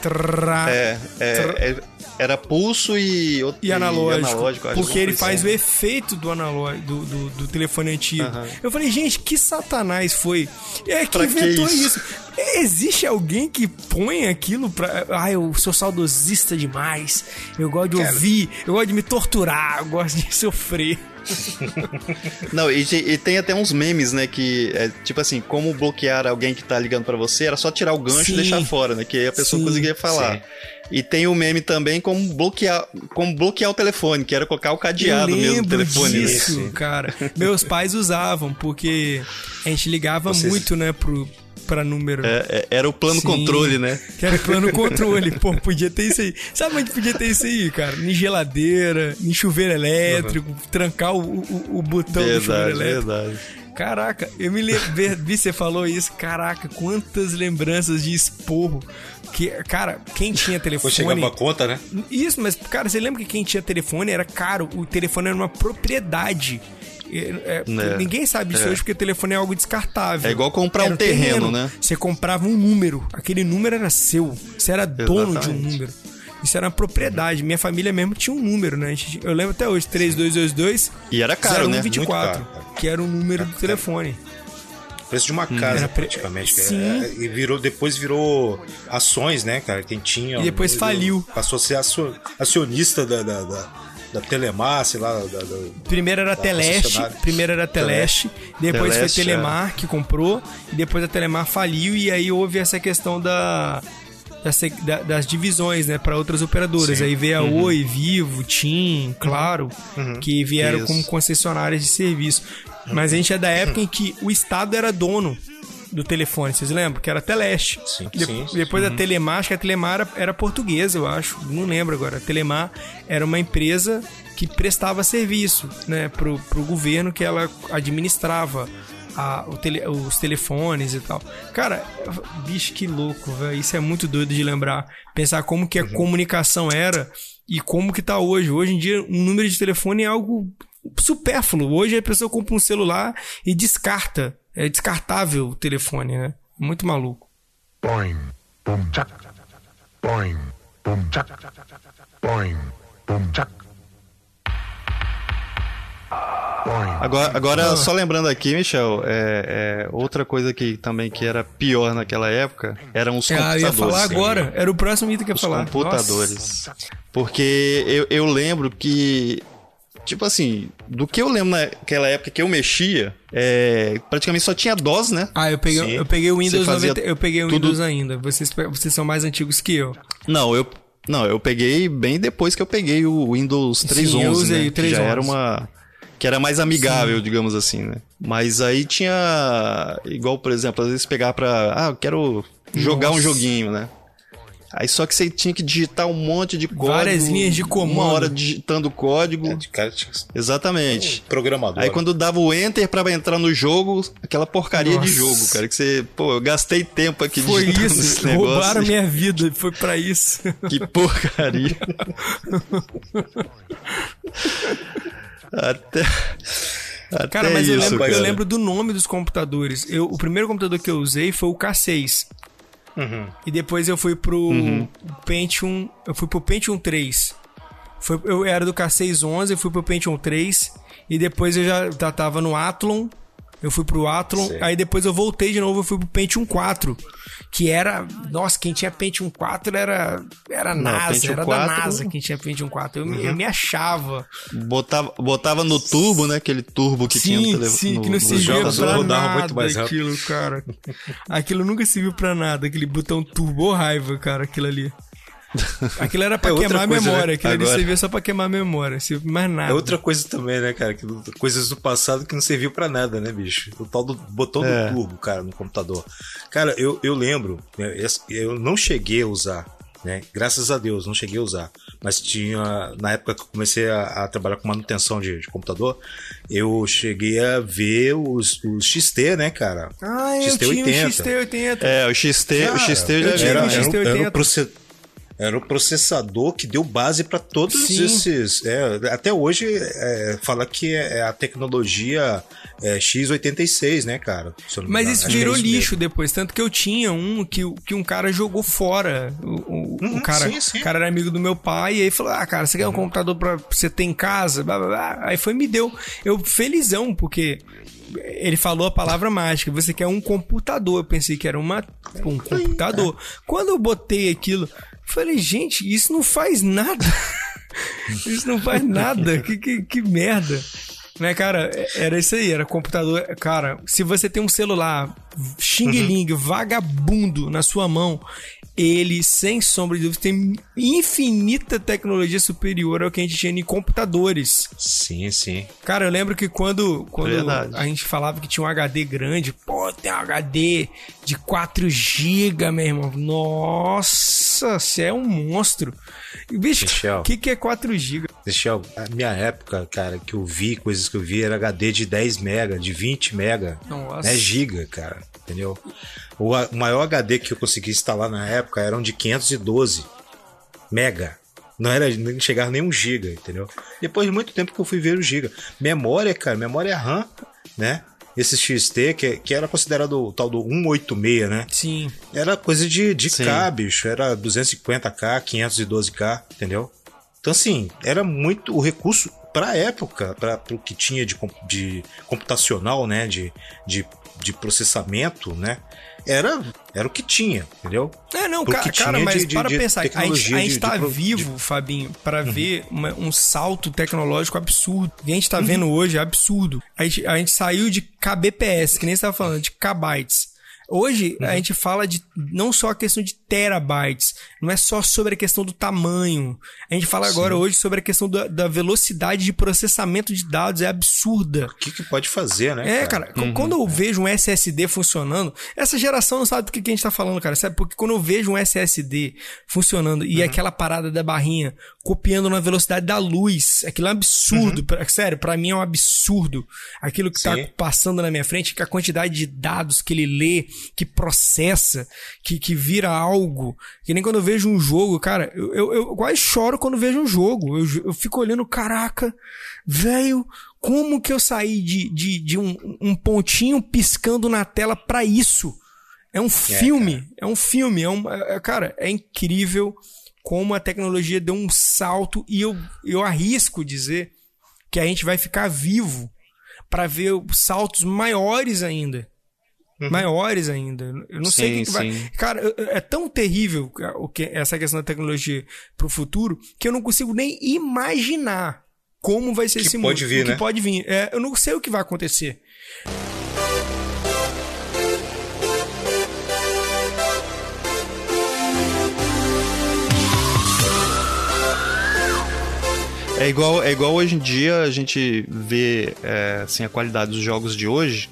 S2: trá,
S4: É, é, é- era pulso e, outro-
S2: e analógico.
S4: analógico,
S2: porque
S4: que
S2: ele faz o efeito do analógico do, do, do telefone antigo.
S4: Aham.
S2: Eu falei, gente, que satanás foi? É que
S4: Pra que
S2: inventou
S4: isso?
S2: isso? Existe alguém que põe aquilo pra. Ah, eu sou saudosista demais. Eu gosto de ouvir, eu gosto de me torturar, eu gosto de (laughs) sofrer. (laughs)
S4: Não, e, e tem até uns memes, né, que é tipo assim, como bloquear alguém que tá ligando pra você, era só tirar o gancho
S2: Sim.
S4: e deixar fora, né, que aí a pessoa
S2: Sim,
S4: conseguia falar. E tem o meme também como bloquear, como bloquear o telefone, que era colocar o cadeado
S2: eu
S4: mesmo no telefone. né?
S2: disso, cara. Meus pais usavam, porque a gente ligava
S5: Vocês-
S2: muito, né, pro, pra número.
S4: É, é, era o plano
S2: Sim.
S4: controle, né? (laughs)
S2: Que era plano controle. Pô, podia ter isso aí. Sabe onde podia ter isso aí, cara? Em geladeira, em chuveiro elétrico, trancar o, o, o botão do chuveiro
S4: Verdade,
S2: elétrico.
S4: verdade.
S2: Caraca, eu me lembro, vi você falou isso, caraca, quantas lembranças de esporro. Que, cara, quem tinha telefone.
S5: chegava a conta, né?
S2: Isso, mas, cara, você lembra que quem tinha telefone era caro? O telefone era uma propriedade. É, é,
S4: É,
S2: Ninguém sabe disso
S4: é.
S2: hoje porque o telefone é algo descartável.
S4: É igual comprar
S2: Era
S4: um terreno, né?
S2: Você comprava um número, aquele número era seu. Você era dono de um
S4: Exatamente.
S2: número. Isso era uma propriedade. Minha família mesmo tinha um número, né? Eu lembro até hoje, 3222
S4: E era caro, né?
S2: 0124,
S5: Muito caro,
S2: que era o número do telefone.
S5: Preço de uma casa,
S2: Era pre-
S5: praticamente.
S2: Sim.
S5: É, e virou, depois virou ações, né, cara? Quem tinha.
S2: E depois faliu.
S5: Passou a ser acio- acionista da, da, da, da Telemar, sei lá. Da, da-
S2: Primeiro era a
S5: Da
S2: Teleste, primeiro era a Teleste, depois
S4: Teleste,
S2: foi Telemar que comprou, e depois a Telemar faliu, e aí houve essa questão da, da das divisões, né, para outras operadoras.
S5: Sim.
S2: Aí veio a Oi, Vivo, TIM, Claro, que vieram
S4: Isso.
S2: como concessionárias de serviço. Mas a gente é da época em que o Estado era dono do telefone, vocês lembram? Que era Teleste.
S5: Sim,
S2: De-
S5: sim, sim.
S2: Depois a Telemar, acho que a Telemar era, era portuguesa, eu acho. Não lembro agora. A Telemar era uma empresa que prestava serviço né, pro, pro governo que ela administrava a- o tele- os telefones e tal. Cara, bicho, que louco, velho. Isso é muito doido de lembrar. Pensar como que a comunicação era e como que tá hoje. Hoje em dia, um número de telefone é algo supérfluo. Hoje a pessoa compra um celular e descarta. É descartável o telefone, né? Muito maluco.
S8: Boing, boom, chuck. Boing, boom, chuck. Boing, boom, chuck. Boing.
S4: Agora,
S2: Ah.
S4: agora só lembrando aqui, Michel, é, é, outra coisa que também que era pior naquela época eram os
S2: Ah, eu
S4: computadores.
S2: ia falar agora. Era o próximo item que ia
S4: Os
S2: falar.
S4: computadores. Porque eu, eu lembro que, tipo assim, do que eu lembro naquela época que eu mexia, é, praticamente só tinha DOS, né?
S2: Ah, eu peguei,
S5: Sim.
S2: eu peguei o Windows
S4: Você fazia
S2: 90, eu peguei o
S4: tudo-
S2: Windows ainda. Vocês, vocês são mais antigos que eu.
S4: Não, eu não, eu peguei bem depois que eu peguei o Windows
S2: Sim,
S4: 3.11,
S2: eu usei
S4: né?
S2: o
S4: Que já
S2: 3.11.
S4: era uma que era mais amigável, digamos assim, né? Mas aí tinha igual, por exemplo, às vezes pegar pra, ah, eu quero jogar um
S2: Nossa.
S4: joguinho, né? Aí só que você tinha que digitar um monte de código.
S2: Várias linhas de comando.
S4: Uma hora digitando código.
S5: É, de cara tinha
S4: Exatamente.
S5: programador.
S4: Aí quando dava o enter pra entrar no jogo, aquela porcaria de
S2: Nossa.
S4: jogo, cara, que você, pô, eu gastei tempo aqui
S2: Foi
S4: digitando
S2: isso.
S4: esse negócio.
S2: Roubaram minha vida. Foi pra isso. (laughs)
S4: Que porcaria. até. Até
S2: Cara, mas eu,
S4: isso,
S2: lembro, eu
S4: cara.
S2: lembro do nome dos computadores. Eu, o primeiro computador que eu usei foi o K6.
S5: Uhum.
S2: E depois eu fui pro
S4: Uhum.
S2: Pentium. Eu fui pro Pentium 3. Foi, eu era do K611, eu fui pro Pentium 3. E depois eu já, já tava no Athlon. Eu fui pro Athlon.
S5: Sei.
S2: Aí depois eu voltei de novo, eu fui pro Pentium 4. Que era. Nossa, quem tinha Pentium 4 era. Era NASA.
S4: Pentium
S2: era
S4: 4
S2: da NASA quem tinha Pentium 4. Eu, me-
S4: Uhum.
S2: eu me achava.
S4: Botava, botava no turbo, né? Aquele turbo que tinha no
S2: Sim,
S4: telefone.
S2: sim,
S4: no-
S2: que não servia
S5: jogos
S2: pra nada
S5: muito mais rápido.
S2: aquilo, cara. Aquilo nunca serviu pra nada, aquele botão turbo raiva, cara, aquilo ali. Aquilo era pra
S5: É
S2: queimar a
S5: coisa, né?
S2: memória, aquilo ali
S4: Agora-
S2: servia só pra queimar a memória, servia mais nada.
S5: É outra coisa também, né, cara? Que, coisas do passado que não serviu pra nada, né, bicho? O tal do botão
S4: É.
S5: do turbo, cara, no computador. Cara, eu, eu lembro, né, eu não cheguei a usar, né? Graças a Deus, não cheguei a usar. Mas tinha, na época que eu comecei a, a trabalhar com manutenção de, de computador, eu cheguei a ver os, os XT, né, cara?
S2: Ah, eu tinha um XT80.
S4: É, o XT, o
S5: Cara,
S4: XT eu já
S2: eu
S4: vi.
S2: tinha
S5: era,
S2: um
S5: era, um-
S2: XT80.
S5: era um proce- era o processador que deu base para todos
S2: Sim.
S5: esses. é, até hoje é, fala que é a tecnologia é, X86, né, cara?
S2: Mas isso
S5: é
S2: virou lixo
S5: mesmo.
S2: depois, tanto que eu tinha um que, o- que um cara jogou fora. O, o- o
S5: Uhum,
S2: cara,
S5: sim, sim.
S2: o cara era amigo do meu pai, e aí falou: Ah, cara, você quer um computador pra você ter em casa? Blá, blá, blá. Aí foi e me deu. Eu felizão, porque ele falou a palavra mágica: você quer um computador. Eu pensei que era uma, um computador. Quando eu botei aquilo, falei, gente, isso não faz nada. (laughs) isso não faz nada. Que, que, que merda. Né, cara, era isso aí, era computador. Cara, se você tem um celular Xing Ling, vagabundo na sua mão, ele, sem sombra de dúvida, tem infinita tecnologia superior ao que a gente tinha em computadores.
S5: Sim, sim.
S2: Cara, eu lembro que quando, quando
S4: Verdade.
S2: a gente falava que tinha um HD grande, pô, tem um HD de 4 GB, meu irmão. Nossa, você é um monstro. E, Bicho,
S5: Michel.
S2: o que, que é 4 GB?
S5: Eu, a minha época, cara, que eu vi, coisas que eu vi, era HD de 10 mega, de 20 mega,
S2: Nossa.
S5: né, giga, cara, entendeu? O, maior HD que eu consegui instalar na época eram de 512 mega. Não era, nem chegava nem um giga, entendeu? Depois de muito tempo que eu fui ver o giga. Memória, cara, memória RAM, né? Esse XT, que, que era considerado o tal do 186, né?
S2: Sim.
S5: Era coisa de, de
S4: Sim.
S5: K, bicho. Era 250K, 512K, entendeu? Então, assim, era muito. O recurso pra época, para o que tinha de, de computacional, né? De, de, de processamento, né? Era, era o que tinha, entendeu?
S2: É, não,
S5: Pro
S2: cara, cara mas
S5: de- de-
S2: para
S5: de
S2: pensar, a gente, a gente tá vivo, Fabinho, para
S5: Uhum.
S2: ver uma- um salto tecnológico absurdo. O que a gente tá vendo hoje é absurdo. A gente, a gente saiu de kbps, que nem você tava falando, de kbytes. Hoje
S5: Uhum.
S2: a gente fala de não só a questão de terabytes, não é só sobre a questão do tamanho. A gente fala agora hoje sobre a questão da, da velocidade de processamento de dados, é absurda.
S5: O que, que pode fazer, né?
S2: É, cara, qu- quando eu vejo um SSD funcionando, essa geração não sabe do que, que a gente tá falando, cara. Sabe? Porque quando eu vejo um SSD funcionando e aquela parada da barrinha copiando na velocidade da luz, aquilo é um absurdo. Pra- sério, pra mim é um absurdo. Aquilo que tá
S5: Sim.
S2: passando na minha frente, que a quantidade de dados que ele lê, que processa, que, que vira algo. Que nem quando eu vejo um jogo, cara, eu, eu, eu quase choro quando vejo um jogo. Eu, eu fico olhando, caraca, velho, como que eu saí de, de, de um, um pontinho piscando na tela pra isso? É um filme, é um filme, é um, é- é- cara, é incrível como a tecnologia deu um salto e eu, eu arrisco dizer que a gente vai ficar vivo pra ver saltos maiores ainda. Maiores ainda. Eu não sei o que,
S4: Sim,
S2: vai.
S4: sim.
S2: Cara, é tão terrível o que essa questão da tecnologia pro futuro que eu não consigo nem imaginar como vai ser
S5: Que
S2: esse
S5: pode
S2: mundo.
S5: vir,
S2: o que
S5: né?
S2: pode vir. É, eu não sei o que vai acontecer.
S4: É igual, é igual hoje em dia a gente vê é, assim, a qualidade dos jogos de hoje.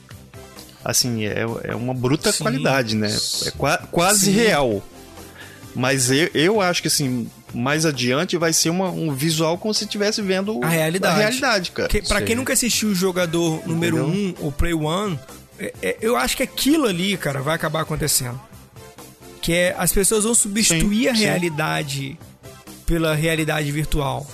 S4: Assim, é, é uma bruta
S2: Sim.
S4: qualidade, né? É qua- quase
S2: Sim.
S4: real. Mas eu, eu acho que assim, mais adiante vai ser uma- um visual como se estivesse vendo
S2: A realidade.
S4: a realidade, cara.
S2: Que, pra
S4: Sei.
S2: quem nunca assistiu o jogador número 1,
S4: Entendeu?
S2: um, o Play One, é- é- eu acho que aquilo ali, cara, vai acabar acontecendo. Que é as pessoas vão substituir
S4: Sim,
S2: a
S4: sim.
S2: realidade pela realidade virtual.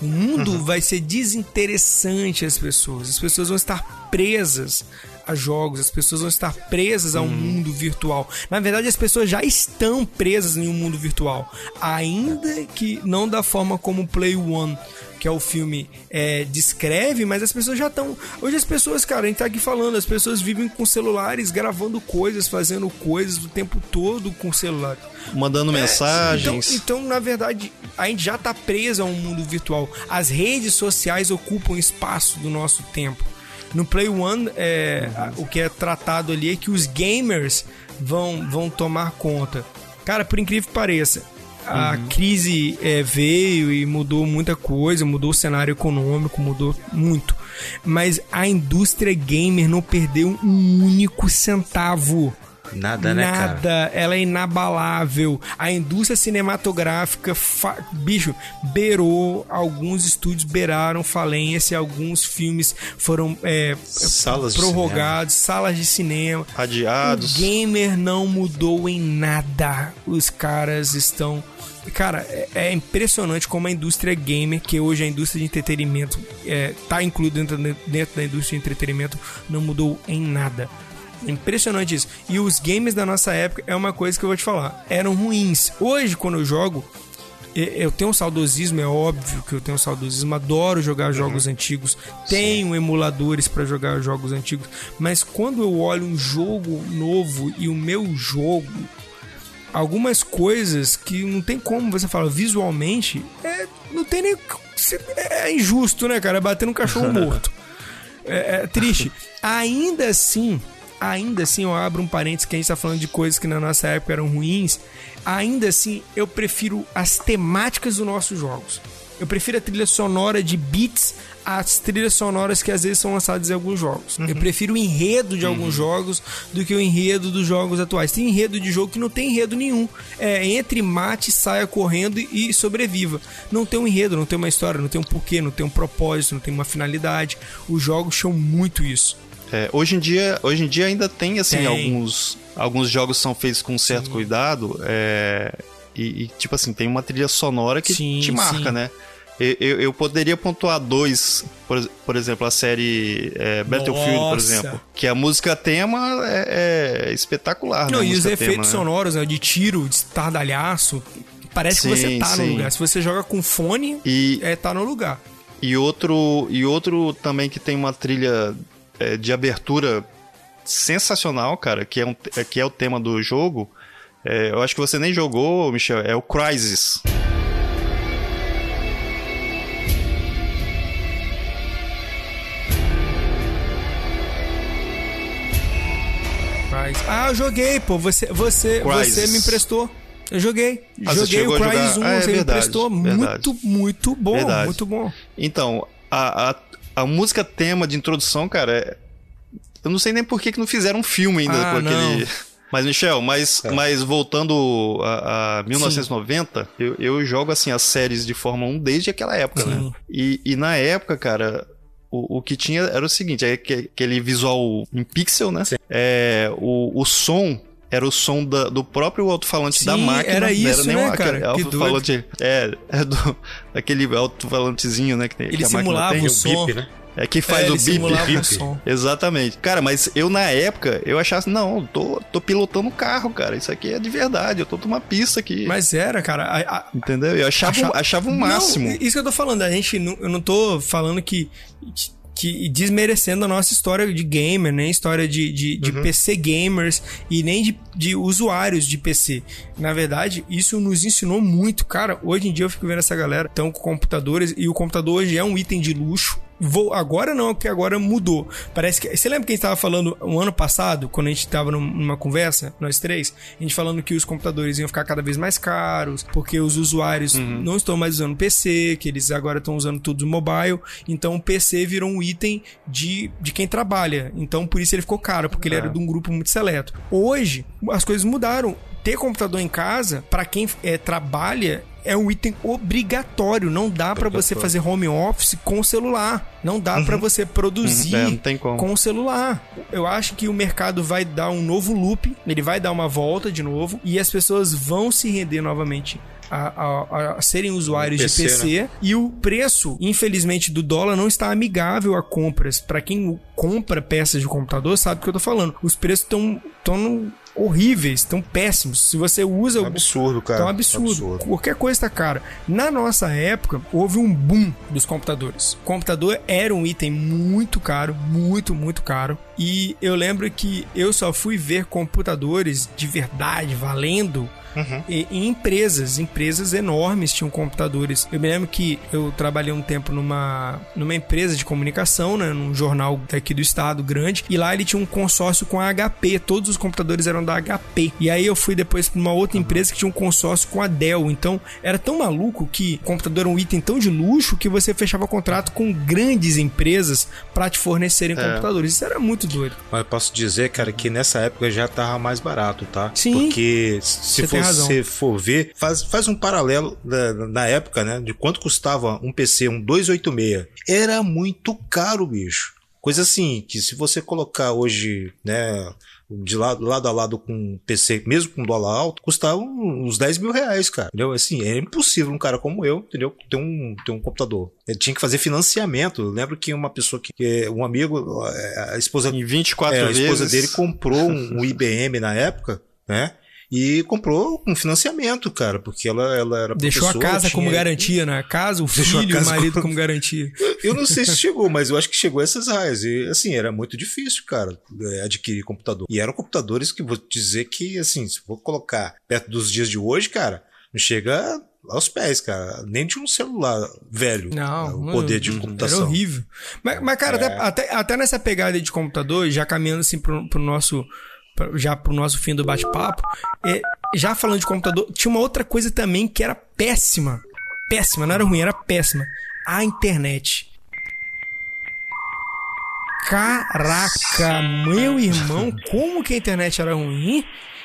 S2: O mundo
S4: Uhum.
S2: vai ser desinteressante às pessoas. As pessoas vão estar presas a jogos, as pessoas vão estar presas a um mundo virtual. Na verdade, as pessoas já estão presas em um mundo virtual, ainda que não da forma como o Play One, que é o filme, é, descreve, mas as pessoas já estão. Hoje as pessoas, cara, a gente tá aqui falando, as pessoas vivem com celulares, gravando coisas, fazendo coisas o tempo todo com celular.
S4: Mandando mensagens.
S2: Então, então, na verdade, a gente já tá preso a um mundo virtual. As redes sociais ocupam espaço do nosso tempo. No Play One, é, o que é tratado ali é que os gamers vão, vão tomar conta. Cara, por incrível que pareça, a crise é, veio e mudou muita coisa, mudou o cenário econômico, mudou muito. Mas a indústria gamer não perdeu um único centavo.
S5: Nada, né, cara?
S2: Nada, ela é inabalável. A indústria cinematográfica, fa- bicho, beirou, alguns estúdios beiraram falência, alguns filmes foram é,
S5: Salas de
S2: prorrogados, salas de cinema.
S4: Adiados.
S2: O gamer não mudou em nada. Os caras estão. Cara, é, é impressionante como a indústria gamer, que hoje a indústria de entretenimento é, tá incluída dentro, dentro da indústria de entretenimento, não mudou em nada. É impressionante isso. E os games da nossa época é uma coisa que eu vou te falar. Eram ruins. Hoje, quando eu jogo, eu tenho um saudosismo, é óbvio que eu tenho um saudosismo, adoro jogar jogos antigos, tenho emuladores pra jogar jogos antigos, mas quando eu olho um jogo novo e o meu jogo, algumas coisas que não tem como você falar visualmente, é, não tem nem. É injusto, né, cara? É bater num cachorro (laughs) morto. É, é triste. Ainda assim, ainda assim, eu abro um parênteses que a gente tá falando de coisas que na nossa época eram ruins. Ainda assim, eu prefiro as temáticas dos nossos jogos. Eu prefiro a trilha sonora de beats às trilhas sonoras que às vezes são lançadas em alguns jogos. Eu prefiro o enredo de alguns jogos do que o enredo dos jogos atuais. Tem enredo de jogo que não tem enredo nenhum. É entre mate, saia correndo e sobreviva. Não tem um enredo, não tem uma história, não tem um porquê, não tem um propósito, não tem uma finalidade. Os jogos chamam muito isso.
S4: É, hoje, em dia, hoje em dia ainda tem, assim,
S2: Tem.
S4: alguns. Alguns jogos são feitos com certo cuidado. é, e, e, tipo assim, tem uma trilha sonora que
S2: Sim,
S4: te marca,
S2: sim.
S4: né? Eu, eu, poderia pontuar dois, por, por exemplo, a série é, Battlefield, por
S2: Nossa.
S4: exemplo. Que a música tema é, é espetacular,
S2: Não,
S4: né?
S2: e os efeitos
S4: tema, né?
S2: sonoros, né, de tiro, de estardalhaço, parece que
S4: Sim,
S2: você tá no
S4: sim.
S2: lugar. Se você joga com fone,
S4: E,
S2: é tá no lugar.
S4: E outro, e outro também que tem uma trilha é, de abertura sensacional, cara, que é, um, que é o tema do jogo. É, eu acho que você nem jogou, Michel, é o. Crysis.
S2: Ah, eu joguei, pô. Você, você,
S4: Crysis.
S2: você me emprestou. Eu joguei.
S4: Ah,
S2: joguei o Crysis
S4: jogar?
S2: 1,
S4: Ah, é
S2: você me
S4: verdade,
S2: emprestou.
S4: verdade.
S2: Muito, muito bom.
S4: Verdade.
S2: Muito bom.
S4: Então, a, a, a música tema de introdução, cara, é- eu não sei nem por que, que não fizeram um filme ainda
S2: Ah,
S4: com
S2: não.
S4: aquele. (laughs) Mas, Michel, mas, mas voltando a, a 1990, eu, eu jogo assim as séries de Fórmula 1 desde aquela época,
S2: Sim.
S4: né? E, e na época, cara, o, o que tinha era o seguinte: é que- aquele visual em pixel, né? É, o, o som. Era o som da- do próprio alto-falante da máquina.
S2: era
S4: não
S2: isso,
S4: nem
S2: né,
S4: um-
S2: cara?
S4: aquele
S2: Que
S4: alto-falante. É, é do, aquele alto-falantezinho, né? Que,
S2: Ele
S4: que a
S2: simulava
S4: tem.
S2: o
S5: O
S2: som.
S5: bip, né?
S4: É que faz
S2: É,
S4: o bip. bip.
S2: o som.
S4: Exatamente. Cara, mas eu na época, eu achava assim, não, tô, tô pilotando um carro, cara. Isso aqui é de verdade. Eu tô numa pista aqui.
S2: Mas era, cara. a- a-
S4: Entendeu? Eu achava,
S2: Achava-
S4: achava
S2: Não,
S4: máximo.
S2: isso que eu tô falando. A gente, não- eu não tô falando que. Que desmerecendo a nossa história de gamer, nem história de, de, de PC gamers e nem de, de usuários de PC. Na verdade, isso nos ensinou muito. Cara, hoje em dia eu fico vendo essa galera estão com computadores e o computador hoje é um item de luxo. Vou, agora não, porque agora mudou. Parece que. Você lembra que a gente tava falando um ano passado, quando a gente tava num- numa conversa, nós três? A gente falando que os computadores iam ficar cada vez mais caros, porque os usuários não estão mais usando PC, que eles agora estão usando tudo mobile. Então o PC virou um item de, de quem trabalha. Então por isso ele ficou caro, porque ele era de um grupo muito seleto. Hoje, as coisas mudaram. Ter computador em casa, pra quem é, trabalha, é um item obrigatório. Não dá pra você fazer home office com celular. Não dá pra você produzir
S4: Uhum, é,
S2: com o celular. Eu acho que o mercado vai dar um novo loop, ele vai dar uma volta de novo e as pessoas vão se render novamente. A, a- a serem usuários
S5: PC,
S2: de PC e o preço, infelizmente, do dólar não está amigável a compras. Pra quem compra peças de computador, sabe o que eu tô falando. Os preços estão tão horríveis, estão péssimos. Se você usa
S5: É um absurdo, cara.
S2: então é um absurdo.
S5: Absurdo.
S2: Qualquer coisa tá cara. Na nossa época, houve um boom dos computadores. O computador era um item muito caro, muito, muito caro. E eu lembro que eu só fui ver computadores de verdade, valendo, e- em empresas. Empresas enormes tinham computadores. Eu me lembro que eu trabalhei um tempo numa, numa empresa de comunicação, né, num jornal daqui do estado grande, e lá ele tinha um consórcio com a HP. Todos os computadores eram da HP. E aí eu fui depois para uma outra empresa que tinha um consórcio com a Dell. Então era tão maluco que o computador era um item tão de luxo que você fechava contrato com grandes empresas para te fornecerem computadores. Isso era muito doido.
S5: Mas eu posso dizer, cara, que nessa época já tava mais barato, tá?
S2: Sim.
S5: Porque se
S2: razão.
S5: Você for ver, faz, faz um paralelo da- na época, né? De quanto custava um PC, um 286. Era muito caro, bicho. Coisa assim, que se você colocar hoje, né? De lado, lado a lado com um PC, mesmo com dólar alto, custava uns 10 mil reais, cara. Entendeu? Assim, é impossível um cara como eu, entendeu? Ter um, ter um computador. Ele tinha que fazer financiamento. Eu lembro que uma pessoa que, um amigo, a esposa
S4: Em 24
S5: é, a
S4: vezes.
S5: esposa dele comprou um, um IBM na época, né? E comprou com financiamento, cara, porque ela, ela era
S2: Deixou a casa como
S5: tinha-
S2: garantia, né? A casa, o
S5: Deixou
S2: filho e o
S5: casa
S2: marido
S5: como-
S2: como garantia.
S5: Eu não sei se chegou, mas eu acho que chegou a essas raias. E assim, era muito difícil, cara, é, adquirir computador. E eram computadores que vou dizer que, assim, se for colocar perto dos dias de hoje, cara, não chega aos pés, cara. Nem de um celular velho.
S2: Não,
S5: o poder de
S2: Era
S5: computação.
S2: horrível. Mas, mas, cara,
S5: É.
S2: até, até, até nessa pegada de computador, já caminhando assim pro, pro nosso. Já pro nosso fim do bate-papo, é, já falando de computador, tinha uma outra coisa também que era péssima. Péssima, não era ruim, era péssima. A internet. Caraca, meu irmão, como que a internet era ruim?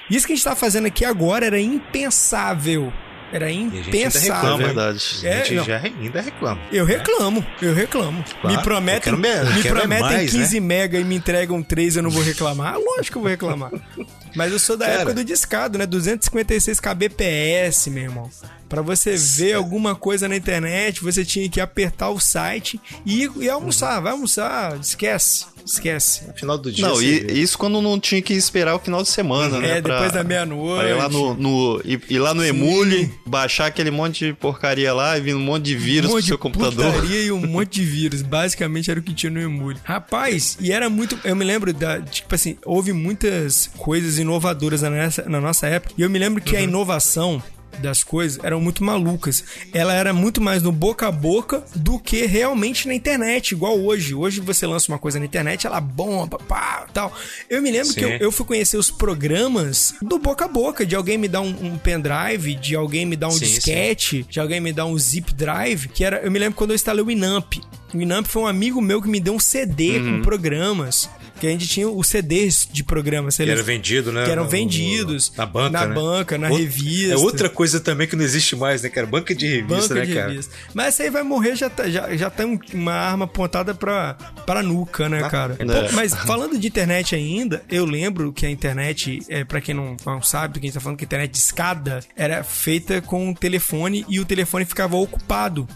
S2: Isso que a gente tá fazendo aqui agora era impensável. Era
S5: a gente ainda
S2: impensável.
S4: É
S5: reclama, hein?
S4: verdade.
S5: A
S2: É,
S5: gente
S2: não.
S5: já ainda reclama.
S2: Eu reclamo, eu reclamo.
S5: Claro,
S2: me prometem,
S5: me-
S2: me prometem
S5: mais,
S2: 15 mega e me entregam 3, eu não vou reclamar. Lógico que eu vou reclamar. (laughs) Mas eu sou da
S5: Cara.
S2: época do discado, né? 256 kbps, meu irmão. Pra você ver alguma coisa na internet, você tinha que apertar o site e, e almoçar. Vai almoçar, esquece. Esquece.
S5: No final do dia.
S4: Não, e,
S5: vê.
S4: isso quando não tinha que esperar o final de semana, né?
S2: É, depois da meia-noite.
S4: Ir lá no, no- ir, ir lá no Emule, baixar aquele monte de porcaria lá e vir um monte de vírus
S2: um
S4: pro
S2: monte
S4: seu
S2: de
S4: computador.
S2: putaria e um (laughs) monte de vírus. Basicamente era o que tinha no Emule. Rapaz, e era muito. Eu me lembro da. Tipo assim, houve muitas coisas inovadoras na nossa, na nossa época. E eu me lembro que a inovação das coisas eram muito malucas. Ela era muito mais no boca a boca do que realmente na internet, igual hoje. Hoje você lança uma coisa na internet, ela bomba, pá, tal. Eu me lembro que eu,
S5: Sim.
S2: eu fui conhecer os programas do boca a boca, de alguém me dar um, um pendrive, de alguém me dar um
S5: Sim,
S2: disquete, de alguém me dar um zip drive, que era, eu me lembro quando eu instalei o Winamp. O Winamp foi um amigo meu que me deu um CD
S5: Uhum.
S2: com programas, que a gente tinha os CDs de programas.
S5: Que era vendido, né?
S2: Que eram vendidos
S5: na banca.
S2: na
S5: né?
S2: banca, na
S5: Outra-
S2: revista.
S5: É outra coisa também que não existe mais, né, cara? Banca de revista,
S2: Banca
S5: né,
S2: de
S5: cara?
S2: revista. Mas essa aí vai morrer, já, tá, já, já tem um- uma arma apontada pra, pra nuca, né, cara?
S5: é.
S2: Pô, mas falando de internet ainda, eu lembro que a internet, é, para quem não, não sabe do que a gente tá falando, que a internet de escada era feita com um telefone e o telefone ficava ocupado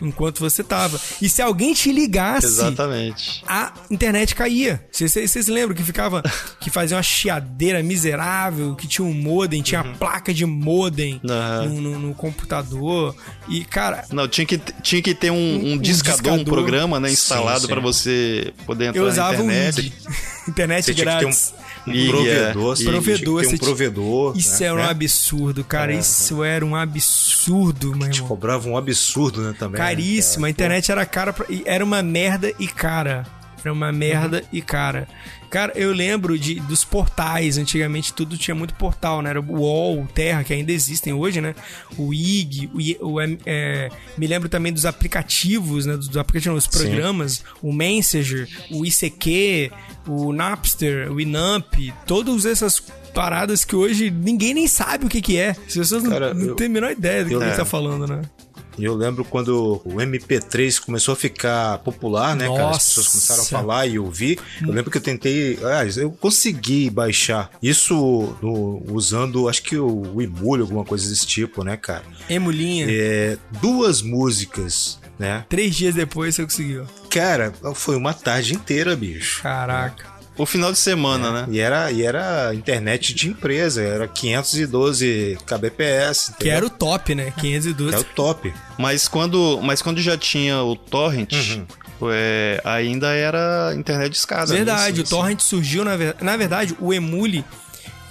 S2: enquanto você tava. E se alguém te ligasse,
S4: Exatamente.
S2: a internet caía. Vocês- lembram que ficava. que fazia uma chiadeira miserável, que tinha um modem, tinha a placa de modem
S4: Aham.
S2: no, no- no computador. E, cara,
S4: Não, tinha que, tinha que ter um, um,
S2: Um
S4: discador, um
S2: discador.
S4: programa, né, instalado pra você poder entrar
S2: eu
S4: na
S2: usava o
S4: internet.
S2: IG. (laughs) internet
S5: Você um,
S2: grátis.
S5: Um
S4: IG,
S5: provedor.
S4: é.
S5: você
S2: Provedor,
S5: tinha que ter
S2: você
S5: um
S2: tinha-
S5: provedor.
S2: Isso
S5: né?
S2: era um
S5: né?
S2: absurdo, cara. Isso era um absurdo, meu
S5: Te
S2: irmão.
S5: cobrava um absurdo, né, também. né,
S2: Caríssimo. A
S5: cara?
S2: internet era cara pra... e Era uma merda e cara. Era uma merda e cara. Cara, eu lembro de, dos portais. Antigamente tudo tinha muito portal, né? Era o UOL, o Terra, que ainda existem hoje, né? O IG, o, o, é, me lembro também dos aplicativos, né? Dos, dos aplicativos, os programas, o Messenger, o ICQ, o Napster, o Inamp, todas essas paradas que hoje ninguém nem sabe o que que é. As pessoas não,
S5: Cara,
S2: não
S5: eu-
S2: têm a menor ideia do que
S5: eu-
S2: a gente
S5: é.
S2: tá falando, né?
S5: E eu lembro quando o MP3 começou a ficar popular, né, cara? As
S2: Nossa.
S5: pessoas começaram a falar e ouvir. Eu lembro que eu tentei. Aliás, eu consegui baixar isso no- usando, acho que o, o Emule, alguma coisa desse tipo, né, cara?
S2: Emulinha.
S5: É, duas músicas, né?
S2: Três dias depois você conseguiu.
S5: Cara, foi uma tarde inteira, bicho.
S2: Caraca.
S4: O final de semana, né?
S5: E era, e era internet de empresa, era 512 kbps,
S2: Que
S5: entendeu?
S2: era o top, né? 512.
S5: Que é o top.
S4: Mas quando, mas quando já tinha o torrent,
S2: Uhum.
S4: é, ainda era internet de escada.
S2: Verdade,
S4: Sim,
S2: o torrent surgiu na, ver- na verdade, o Emule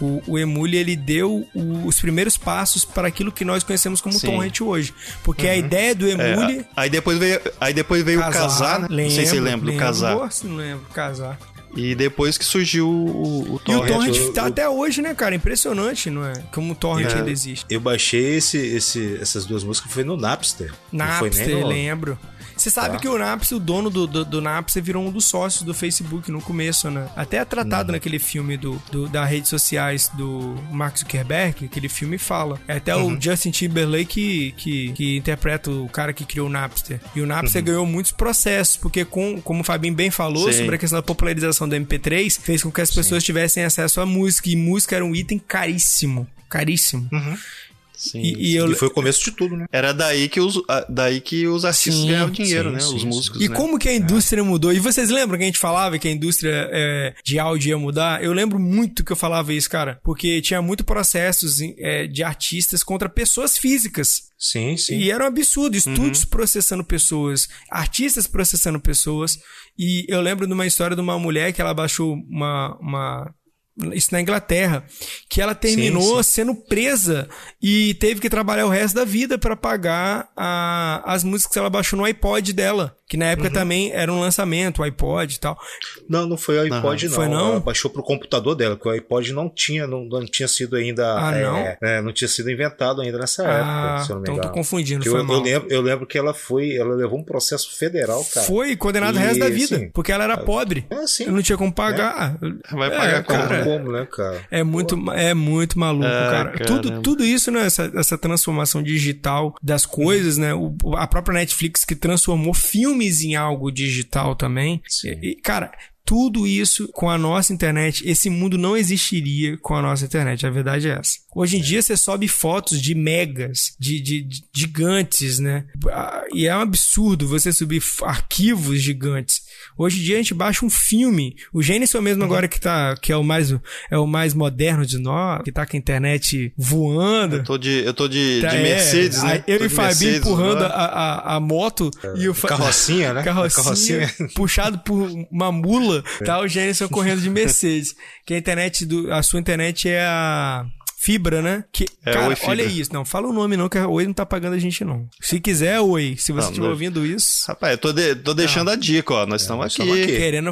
S2: o, o Emule ele deu o- os primeiros passos para aquilo que nós conhecemos como
S4: Sim.
S2: torrent hoje, porque a ideia do
S4: É,
S2: Emule
S4: aí depois veio, aí depois veio o casar, né? não sei se você lembra do casar.
S2: Não lembro, casar.
S4: E depois que surgiu o, o
S2: E o
S4: torrent.
S2: torrent
S5: o-
S2: tá
S5: o-
S2: até hoje, né, cara? Impressionante, não é? Como o torrent
S5: É.
S2: ainda existe.
S5: Eu baixei esse, esse, essas duas músicas, foi no Napster. Não foi
S2: Napster,
S5: nem no-
S2: lembro. Você sabe
S5: Tá.
S2: que o Napster, o dono do, do, do Napster, virou um dos sócios do Facebook no começo, né? Até é
S5: Uhum.
S2: tratado naquele filme do, do, das redes sociais do Mark Zuckerberg, aquele filme fala. É até
S5: Uhum.
S2: o Justin Timberlake que, que, que interpreta o cara que criou o Napster. E o
S5: Uhum.
S2: Napster ganhou muitos processos, porque com, como o Fabinho bem falou
S4: Sim.
S2: sobre a questão da popularização do MP3, fez com que as pessoas tivessem acesso à música. E música era um item caríssimo. Caríssimo.
S4: Sim.
S2: E, e eu,
S5: E foi o começo de tudo, né?
S4: Era daí que os, daí que os artistas
S2: Sim,
S4: ganhavam dinheiro,
S5: sim,
S4: né?
S5: sim,
S4: os músicos.
S2: E
S4: né?
S2: como que a indústria mudou? E vocês lembram que a gente falava que a indústria é, de áudio ia mudar? Eu lembro muito que eu falava isso, cara. Porque tinha muito processos é, de artistas contra pessoas físicas.
S5: Sim, sim.
S2: E era um absurdo. Estúdios processando pessoas, artistas processando pessoas. E eu lembro de uma história de uma mulher que ela baixou uma. uma isso na Inglaterra, que ela terminou sendo presa e teve que trabalhar o resto da vida para pagar a- as músicas que ela baixou no iPod dela, que na época também era um lançamento, o iPod e tal.
S5: Não, não foi o iPod, não.
S2: Foi não?
S5: Ela baixou pro computador dela, que o iPod não tinha, não, não tinha sido ainda.
S2: Ah,
S5: é,
S2: não?
S5: é, não tinha sido inventado ainda nessa
S2: Ah,
S5: época, se eu não me
S2: então tô
S5: engano.
S2: confundindo,
S5: eu,
S2: mal.
S5: eu lembro, eu lembro que ela foi, ela levou um processo federal, cara.
S2: Foi condenado o resto da vida,
S5: assim,
S2: porque ela era pobre.
S5: É, sim.
S2: Não tinha como pagar.
S4: Vai
S2: É,
S4: pagar como?
S2: cara.
S5: Como, né, cara?
S2: É muito, é muito maluco,
S4: Ah,
S2: cara.
S4: caramba.
S2: Tudo, tudo isso, né? Essa, essa transformação digital das coisas, né? O, a própria Netflix que transformou filmes em algo digital também. E, e, cara, tudo isso com a nossa internet, esse mundo não existiria com a nossa internet. A verdade é essa. Hoje em dia você sobe fotos de megas, de, de- de gigantes, né? Ah, E é um absurdo você subir arquivos gigantes. Hoje em dia a gente baixa um filme. O Gênesis mesmo agora que tá, que é o mais, é o mais moderno de nós, que tá com a internet voando.
S4: Eu tô de, eu tô de,
S2: Tá,
S4: de
S2: é.
S4: Mercedes, né?
S2: Aí Eu
S4: Tô
S2: e
S4: Mercedes,
S2: empurrando
S4: né?
S2: a, a, a moto e o
S5: Carrocinha, né? (laughs)
S2: Carrocinha,
S5: Carrocinha.
S2: puxado por uma mula, tá o Gênesis correndo de Mercedes. Que a internet do a sua internet é a Fibra, né? Que,
S4: É,
S2: cara,
S4: Oi
S2: olha isso. Não, fala o nome não, que a Oi não tá pagando a gente não. Se quiser, Oi. Se você
S4: Não,
S2: estiver
S4: não.
S2: ouvindo isso,
S4: Rapaz, eu tô, de- tô deixando a dica, ó. Nós estamos
S5: nós
S4: aqui.
S5: estamos aqui.
S2: querendo...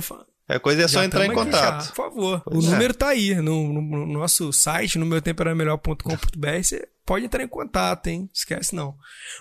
S4: É coisa é só
S2: Já
S4: entrar em contato.
S2: já, por favor.
S4: Pois
S2: o
S4: é.
S2: número tá aí no, no- no nosso site, no meu tempo era melhor.com.br. Você pode entrar em contato, hein? Esquece não.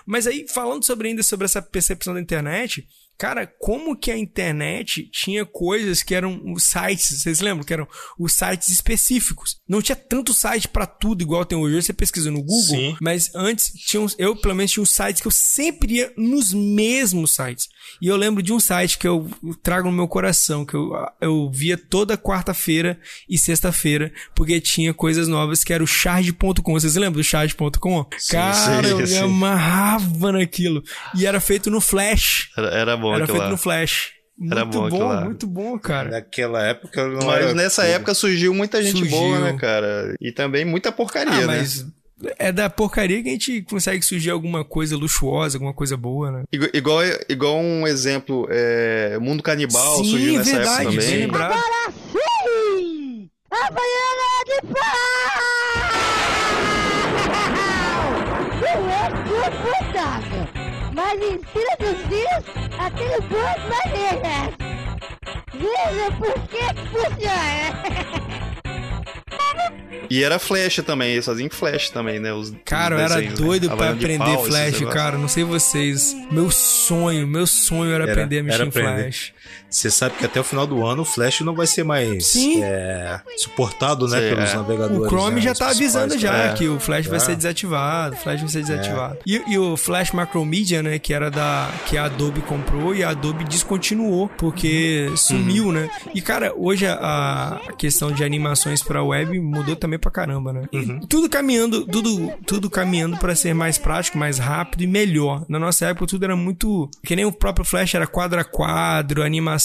S2: Mas aí, falando sobre ainda sobre essa percepção da internet, cara, como que a internet tinha coisas que eram os sites, vocês lembram? Que eram os sites específicos. Não tinha tanto site pra tudo igual tem hoje. Você pesquisa no Google,
S5: Sim.
S2: mas antes tinha uns, eu pelo menos tinha uns sites que eu sempre ia nos mesmos sites. E eu lembro de um site que eu trago no meu coração, que eu, eu via toda quarta-feira e sexta-feira, porque tinha coisas novas, que era o charge.com. Vocês lembram do charge.com? Cara,
S4: sim,
S2: eu me
S4: sim.
S2: amarrava naquilo. E era feito no Flash.
S4: Era, era bom
S2: era
S4: aquilo
S2: feito
S4: lá.
S2: no Flash.
S4: Era
S2: muito
S4: bom aquilo
S2: bom,
S4: lá.
S2: muito bom, cara.
S5: Naquela época não
S4: Mas
S5: era
S4: nessa
S5: tudo.
S4: época surgiu muita gente
S2: Surgiu.
S4: boa, né, cara? E também muita porcaria,
S2: Ah,
S4: né?
S2: mas é da porcaria que a gente consegue surgir alguma coisa luxuosa, alguma coisa boa, né?
S4: Igu- Igual, igual um exemplo, é, Mundo Canibal surgiu
S2: Sim,
S4: nessa
S2: verdade,
S4: época também.
S2: lembrado.
S7: Sim! A banana de pau! Aquele boas maneiras. Veja por que funciona.
S4: E era flash também, eles faziam flash também, né? Os,
S2: Cara, eu
S4: os
S2: era
S4: desenhos, né?
S2: doido pra
S4: Havaiana de
S2: aprender
S4: pau,
S2: Flash, cara. Não sei vocês. Meu sonho, meu sonho era,
S5: Era-
S2: aprender a mexer
S5: era
S2: em
S5: aprender.
S2: Flash.
S5: Você sabe que até o final do ano o Flash não vai ser mais é, suportado, né,
S4: Sim,
S5: pelos
S4: é.
S5: navegadores.
S2: O Chrome
S5: né,
S2: já tá avisando já
S5: é.
S2: que o Flash vai
S5: Já.
S2: ser desativado. O Flash vai ser desativado. E, e o Flash Macromedia, né? Que era da. que a Adobe comprou e a Adobe descontinuou, porque sumiu, né? E, cara, hoje a, a questão de animações pra web mudou também pra caramba, né? E tudo caminhando, tudo, tudo caminhando pra ser mais prático, mais rápido e melhor. Na nossa época tudo era muito. Que nem o próprio Flash era quadro a quadro, animação.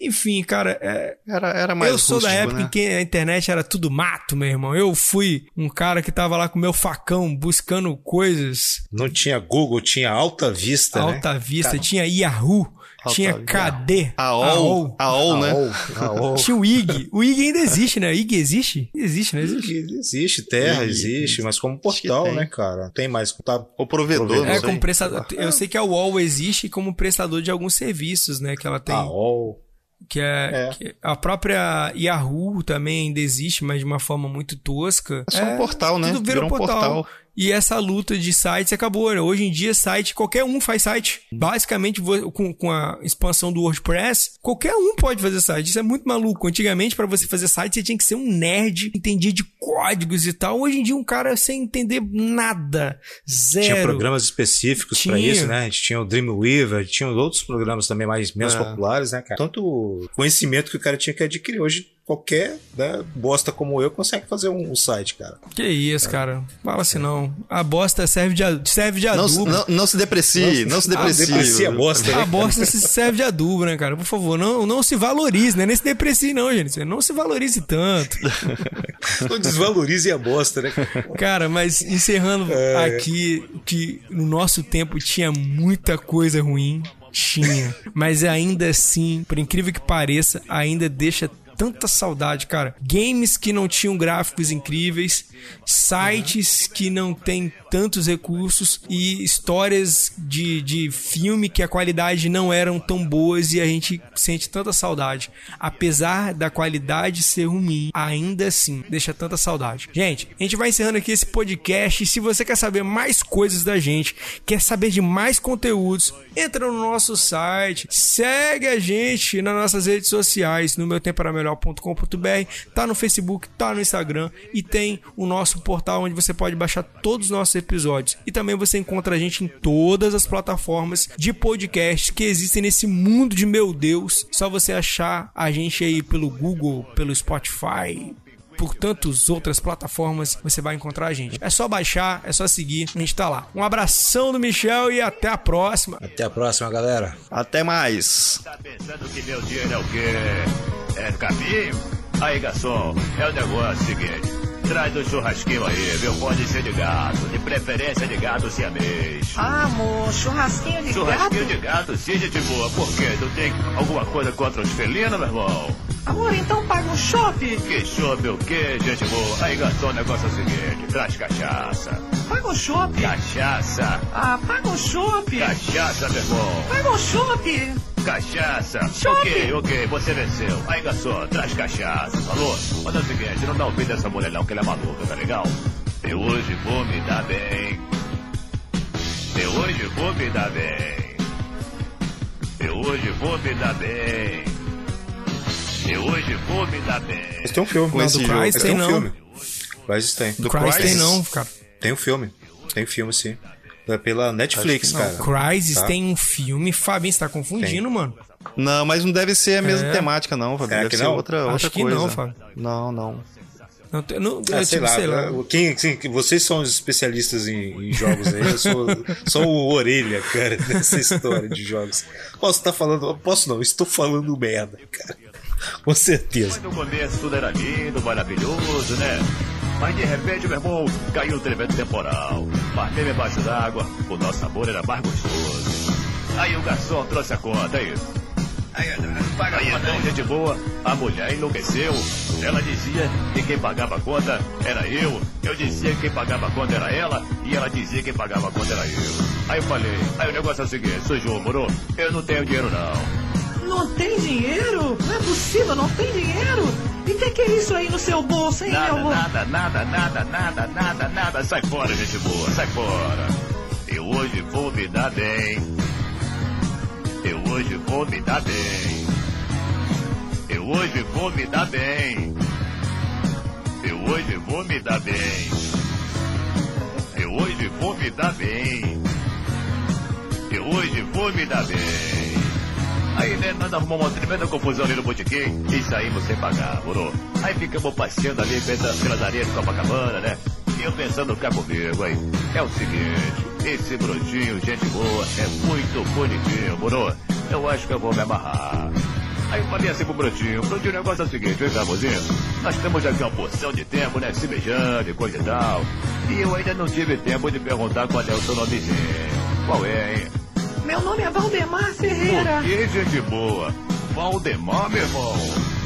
S2: Enfim, cara, é,
S4: Era, era mais
S2: eu sou da
S4: rústico,
S2: época
S4: né?
S2: em que a internet era tudo mato, meu irmão. Eu fui um cara que tava lá com meu facão buscando coisas
S5: Não tinha Google, tinha Alta Vista, né?
S2: alta vista, tinha Yahoo, tinha. KD,
S4: AOL, AOL, né?
S5: AOL, (laughs)
S2: tinha o IG. O IG ainda existe, né? O IG existe? Existe, não existe?
S5: Existe, Terra
S4: Ih,
S5: existe, mas como portal, né, cara? Tem mais. Tá,
S4: O provedor,
S5: Provedor.
S4: não
S2: É, como prestador. Eu sei que a UOL existe como prestador de alguns serviços, né? Que ela tem.
S5: AOL.
S2: Que é,
S5: É.
S2: que a própria Yahoo também ainda existe, mas de uma forma muito tosca.
S4: É só um portal, né?
S2: Tudo Virou
S4: um
S2: portal.
S4: portal.
S2: E essa luta de sites acabou. né? Hoje em dia, site, qualquer um faz site. Basicamente, com, com a expansão do WordPress, qualquer um pode fazer site. Isso é muito maluco. Antigamente, para você fazer site, você tinha que ser um nerd, entendia de códigos e tal. Hoje em dia, um cara sem entender nada. Zero.
S5: Tinha programas específicos pra
S2: Tinha.
S5: isso, né? A gente tinha o Dreamweaver, tinha outros programas também mais menos
S4: É.
S5: populares, né, cara? Tanto conhecimento que o cara tinha que adquirir. Hoje, qualquer né, bosta como eu consegue fazer um, um site, cara.
S2: Que isso, cara. Fala assim não. A bosta serve de, serve de
S4: Não,
S2: adubo.
S4: não, não se deprecie, não se deprecie.
S5: deprecia a bosta, né?
S2: A bosta se serve de adubo, né, cara? Por favor, não, não se valorize, né? Nem se deprecie, não, gente. Não se valorize tanto. (laughs)
S5: Não desvalorize a bosta, né? cara?
S2: Cara, mas encerrando aqui, que no nosso tempo tinha muita coisa ruim. Tinha. Mas ainda assim, por incrível que pareça, ainda deixa tanta saudade, cara. Games que não tinham gráficos incríveis, sites que não têm tantos recursos e histórias de, de filme que a qualidade não eram tão boas e a gente sente tanta saudade. Apesar da qualidade ser ruim, ainda assim deixa tanta saudade. Gente, a gente vai encerrando aqui esse podcast. Se você quer saber mais coisas da gente, quer saber de mais conteúdos, entra no nosso site, segue a gente nas nossas redes sociais, no meu tempo melhor.com.br, tá no Facebook, tá no Instagram e tem o nosso portal onde você pode baixar todos os nossos episódios. E também você encontra a gente em todas as plataformas de podcast que existem nesse mundo de meu Deus. Só você achar a gente aí pelo Google, pelo Spotify, por tantas outras plataformas, você vai encontrar a gente. É só baixar, é só seguir, a gente tá lá. Um abração do Michel e até a próxima.
S5: Até a próxima, galera.
S4: Até mais.
S1: Tá pensando que meu dinheiro é o quê? É caminho? Aí, garçom, é o negócio seguinte. Traz um churrasquinho aí, viu? Pode ser de gado, de preferência de gado siamês.
S9: Ah, amor, churrasquinho de
S1: Churrasquinho
S9: gato?
S1: de gado, sim, gente boa. Por quê? Tu tem alguma coisa contra os felinos, meu irmão?
S9: Amor, então paga um chope.
S1: Que chope o quê, gente boa? Aí, garçom, o negócio é o seguinte. Traz cachaça.
S9: Paga um chope.
S1: Cachaça.
S9: Ah, paga um chope.
S1: Cachaça, meu irmão.
S9: Paga um chope.
S1: Cachaça.
S9: Chope.
S1: Ok, ok, você venceu. Aí, garçom, traz cachaça, falou? Mas é o seguinte, não dá ouvido dessa mulher não, que ela é maluca, tá legal? Eu hoje vou me dar bem. Eu hoje vou me dar bem. Eu hoje vou me dar bem. Eu hoje vou me dar bem.
S5: Mas tem um filme.
S4: Com
S2: Não,
S4: esse
S2: do. Christ tem
S5: tem um
S2: não.
S5: filme. Mas tem.
S2: Do Christ tem não, cara.
S5: Tem um filme. Tem um filme, sim. É pela Netflix, cara.
S2: Crysis
S5: Tá.
S2: tem um filme. Fabinho, você tá confundindo, mano.
S4: Não, mas não deve ser a mesma
S2: É.
S4: temática, não, Fábio.
S5: É
S4: Deve
S5: que
S4: ser
S5: não?
S4: outra,
S2: Acho
S4: outra
S2: que
S4: coisa.
S2: não, Fábio.
S4: Não, não.
S2: Não, tem- não,
S5: Ah, sei,
S2: tipo,
S5: lá,
S2: sei lá.
S5: Quem, sim, que vocês são os especialistas em, em jogos aí, eu sou, sou o orelha, cara, dessa história de jogos. Posso estar falando, posso não, estou falando merda, cara. Com certeza.
S1: No começo tudo era lindo, maravilhoso, né? Mas de repente, meu irmão, caiu um tremendo temporal. Mesmo embaixo d'água, o nosso amor era mais gostoso. Aí o garçom trouxe a conta, aí. Aí, paga aí então, gente boa, a mulher enlouqueceu. Ela dizia que quem pagava a conta era eu. Eu dizia que quem pagava a conta era ela. E ela dizia que quem pagava a conta era eu. Aí eu falei, aí o negócio é o seguinte, sujou, moro? Eu não tenho dinheiro não.
S9: Não tem dinheiro? Não é possível, não tem dinheiro? E o que, que é isso aí no seu bolso, hein,
S1: Nada,
S9: meu amor?
S1: nada, nada, nada, nada, nada, nada. Sai fora, gente boa, sai fora. Eu hoje vou me dar bem. Eu hoje vou me dar bem. Eu hoje vou me dar bem. Eu hoje vou me dar bem. Eu hoje vou me dar bem. Eu hoje vou me dar bem. Aí, né, nós arrumamos uma tremenda confusão ali no botequim e saímos sem pagar, moro? Aí ficamos passeando ali pela, pelas areias de Copacabana, né? E eu pensando cá comigo, aí. É o seguinte, esse brotinho, gente boa, é muito bonitinho, moro? Eu acho que eu vou me amarrar. Aí eu falei assim pro Brotinho, Brotinho, o negócio é o seguinte, vem cá, mozinho. Nós temos aqui uma porção de tempo, né? Se beijando e coisa e tal. E eu ainda não tive tempo de perguntar qual é o seu nomezinho. Qual é, hein?
S9: Meu nome é Valdemar Ferreira.
S1: Que, gente boa? Valdemar, meu irmão.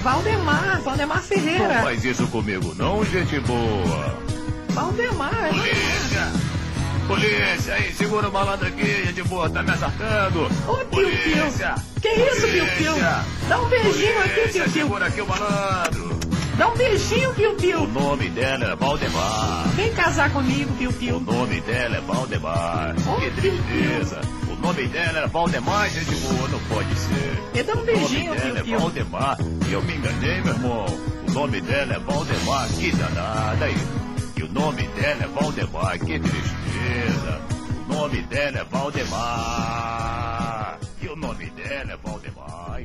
S9: Valdemar, Valdemar
S1: Não
S9: Ferreira.
S1: faz isso comigo, não, gente boa.
S9: Valdemar.
S1: Polícia! Polícia, aí, segura o malandro aqui, gente boa, tá me assaltando.
S9: Ô, Piu
S1: Polícia!
S9: Piu. Que isso, Piu Piu? Dá um beijinho aqui,
S1: Polícia,
S9: Piu Piu.
S1: segura aqui o malandro.
S9: Dá um beijinho, Piu
S1: O
S9: Piu.
S1: nome dela é Valdemar.
S9: Vem casar comigo, Piu
S1: O
S9: Piu.
S1: nome dela é Valdemar.
S9: Oh,
S1: Que
S9: Piu Piu.
S1: O nome dela era Valdemar, gente boa, não pode ser.
S9: Me dá um
S1: O nome
S9: beijinho,
S1: dela é. Valdemar. E eu me enganei, meu irmão. O nome dela é Valdemar. Que danada aí. E o nome dela é Valdemar. Que tristeza. O nome dela é Valdemar. E o nome dela é Valdemar.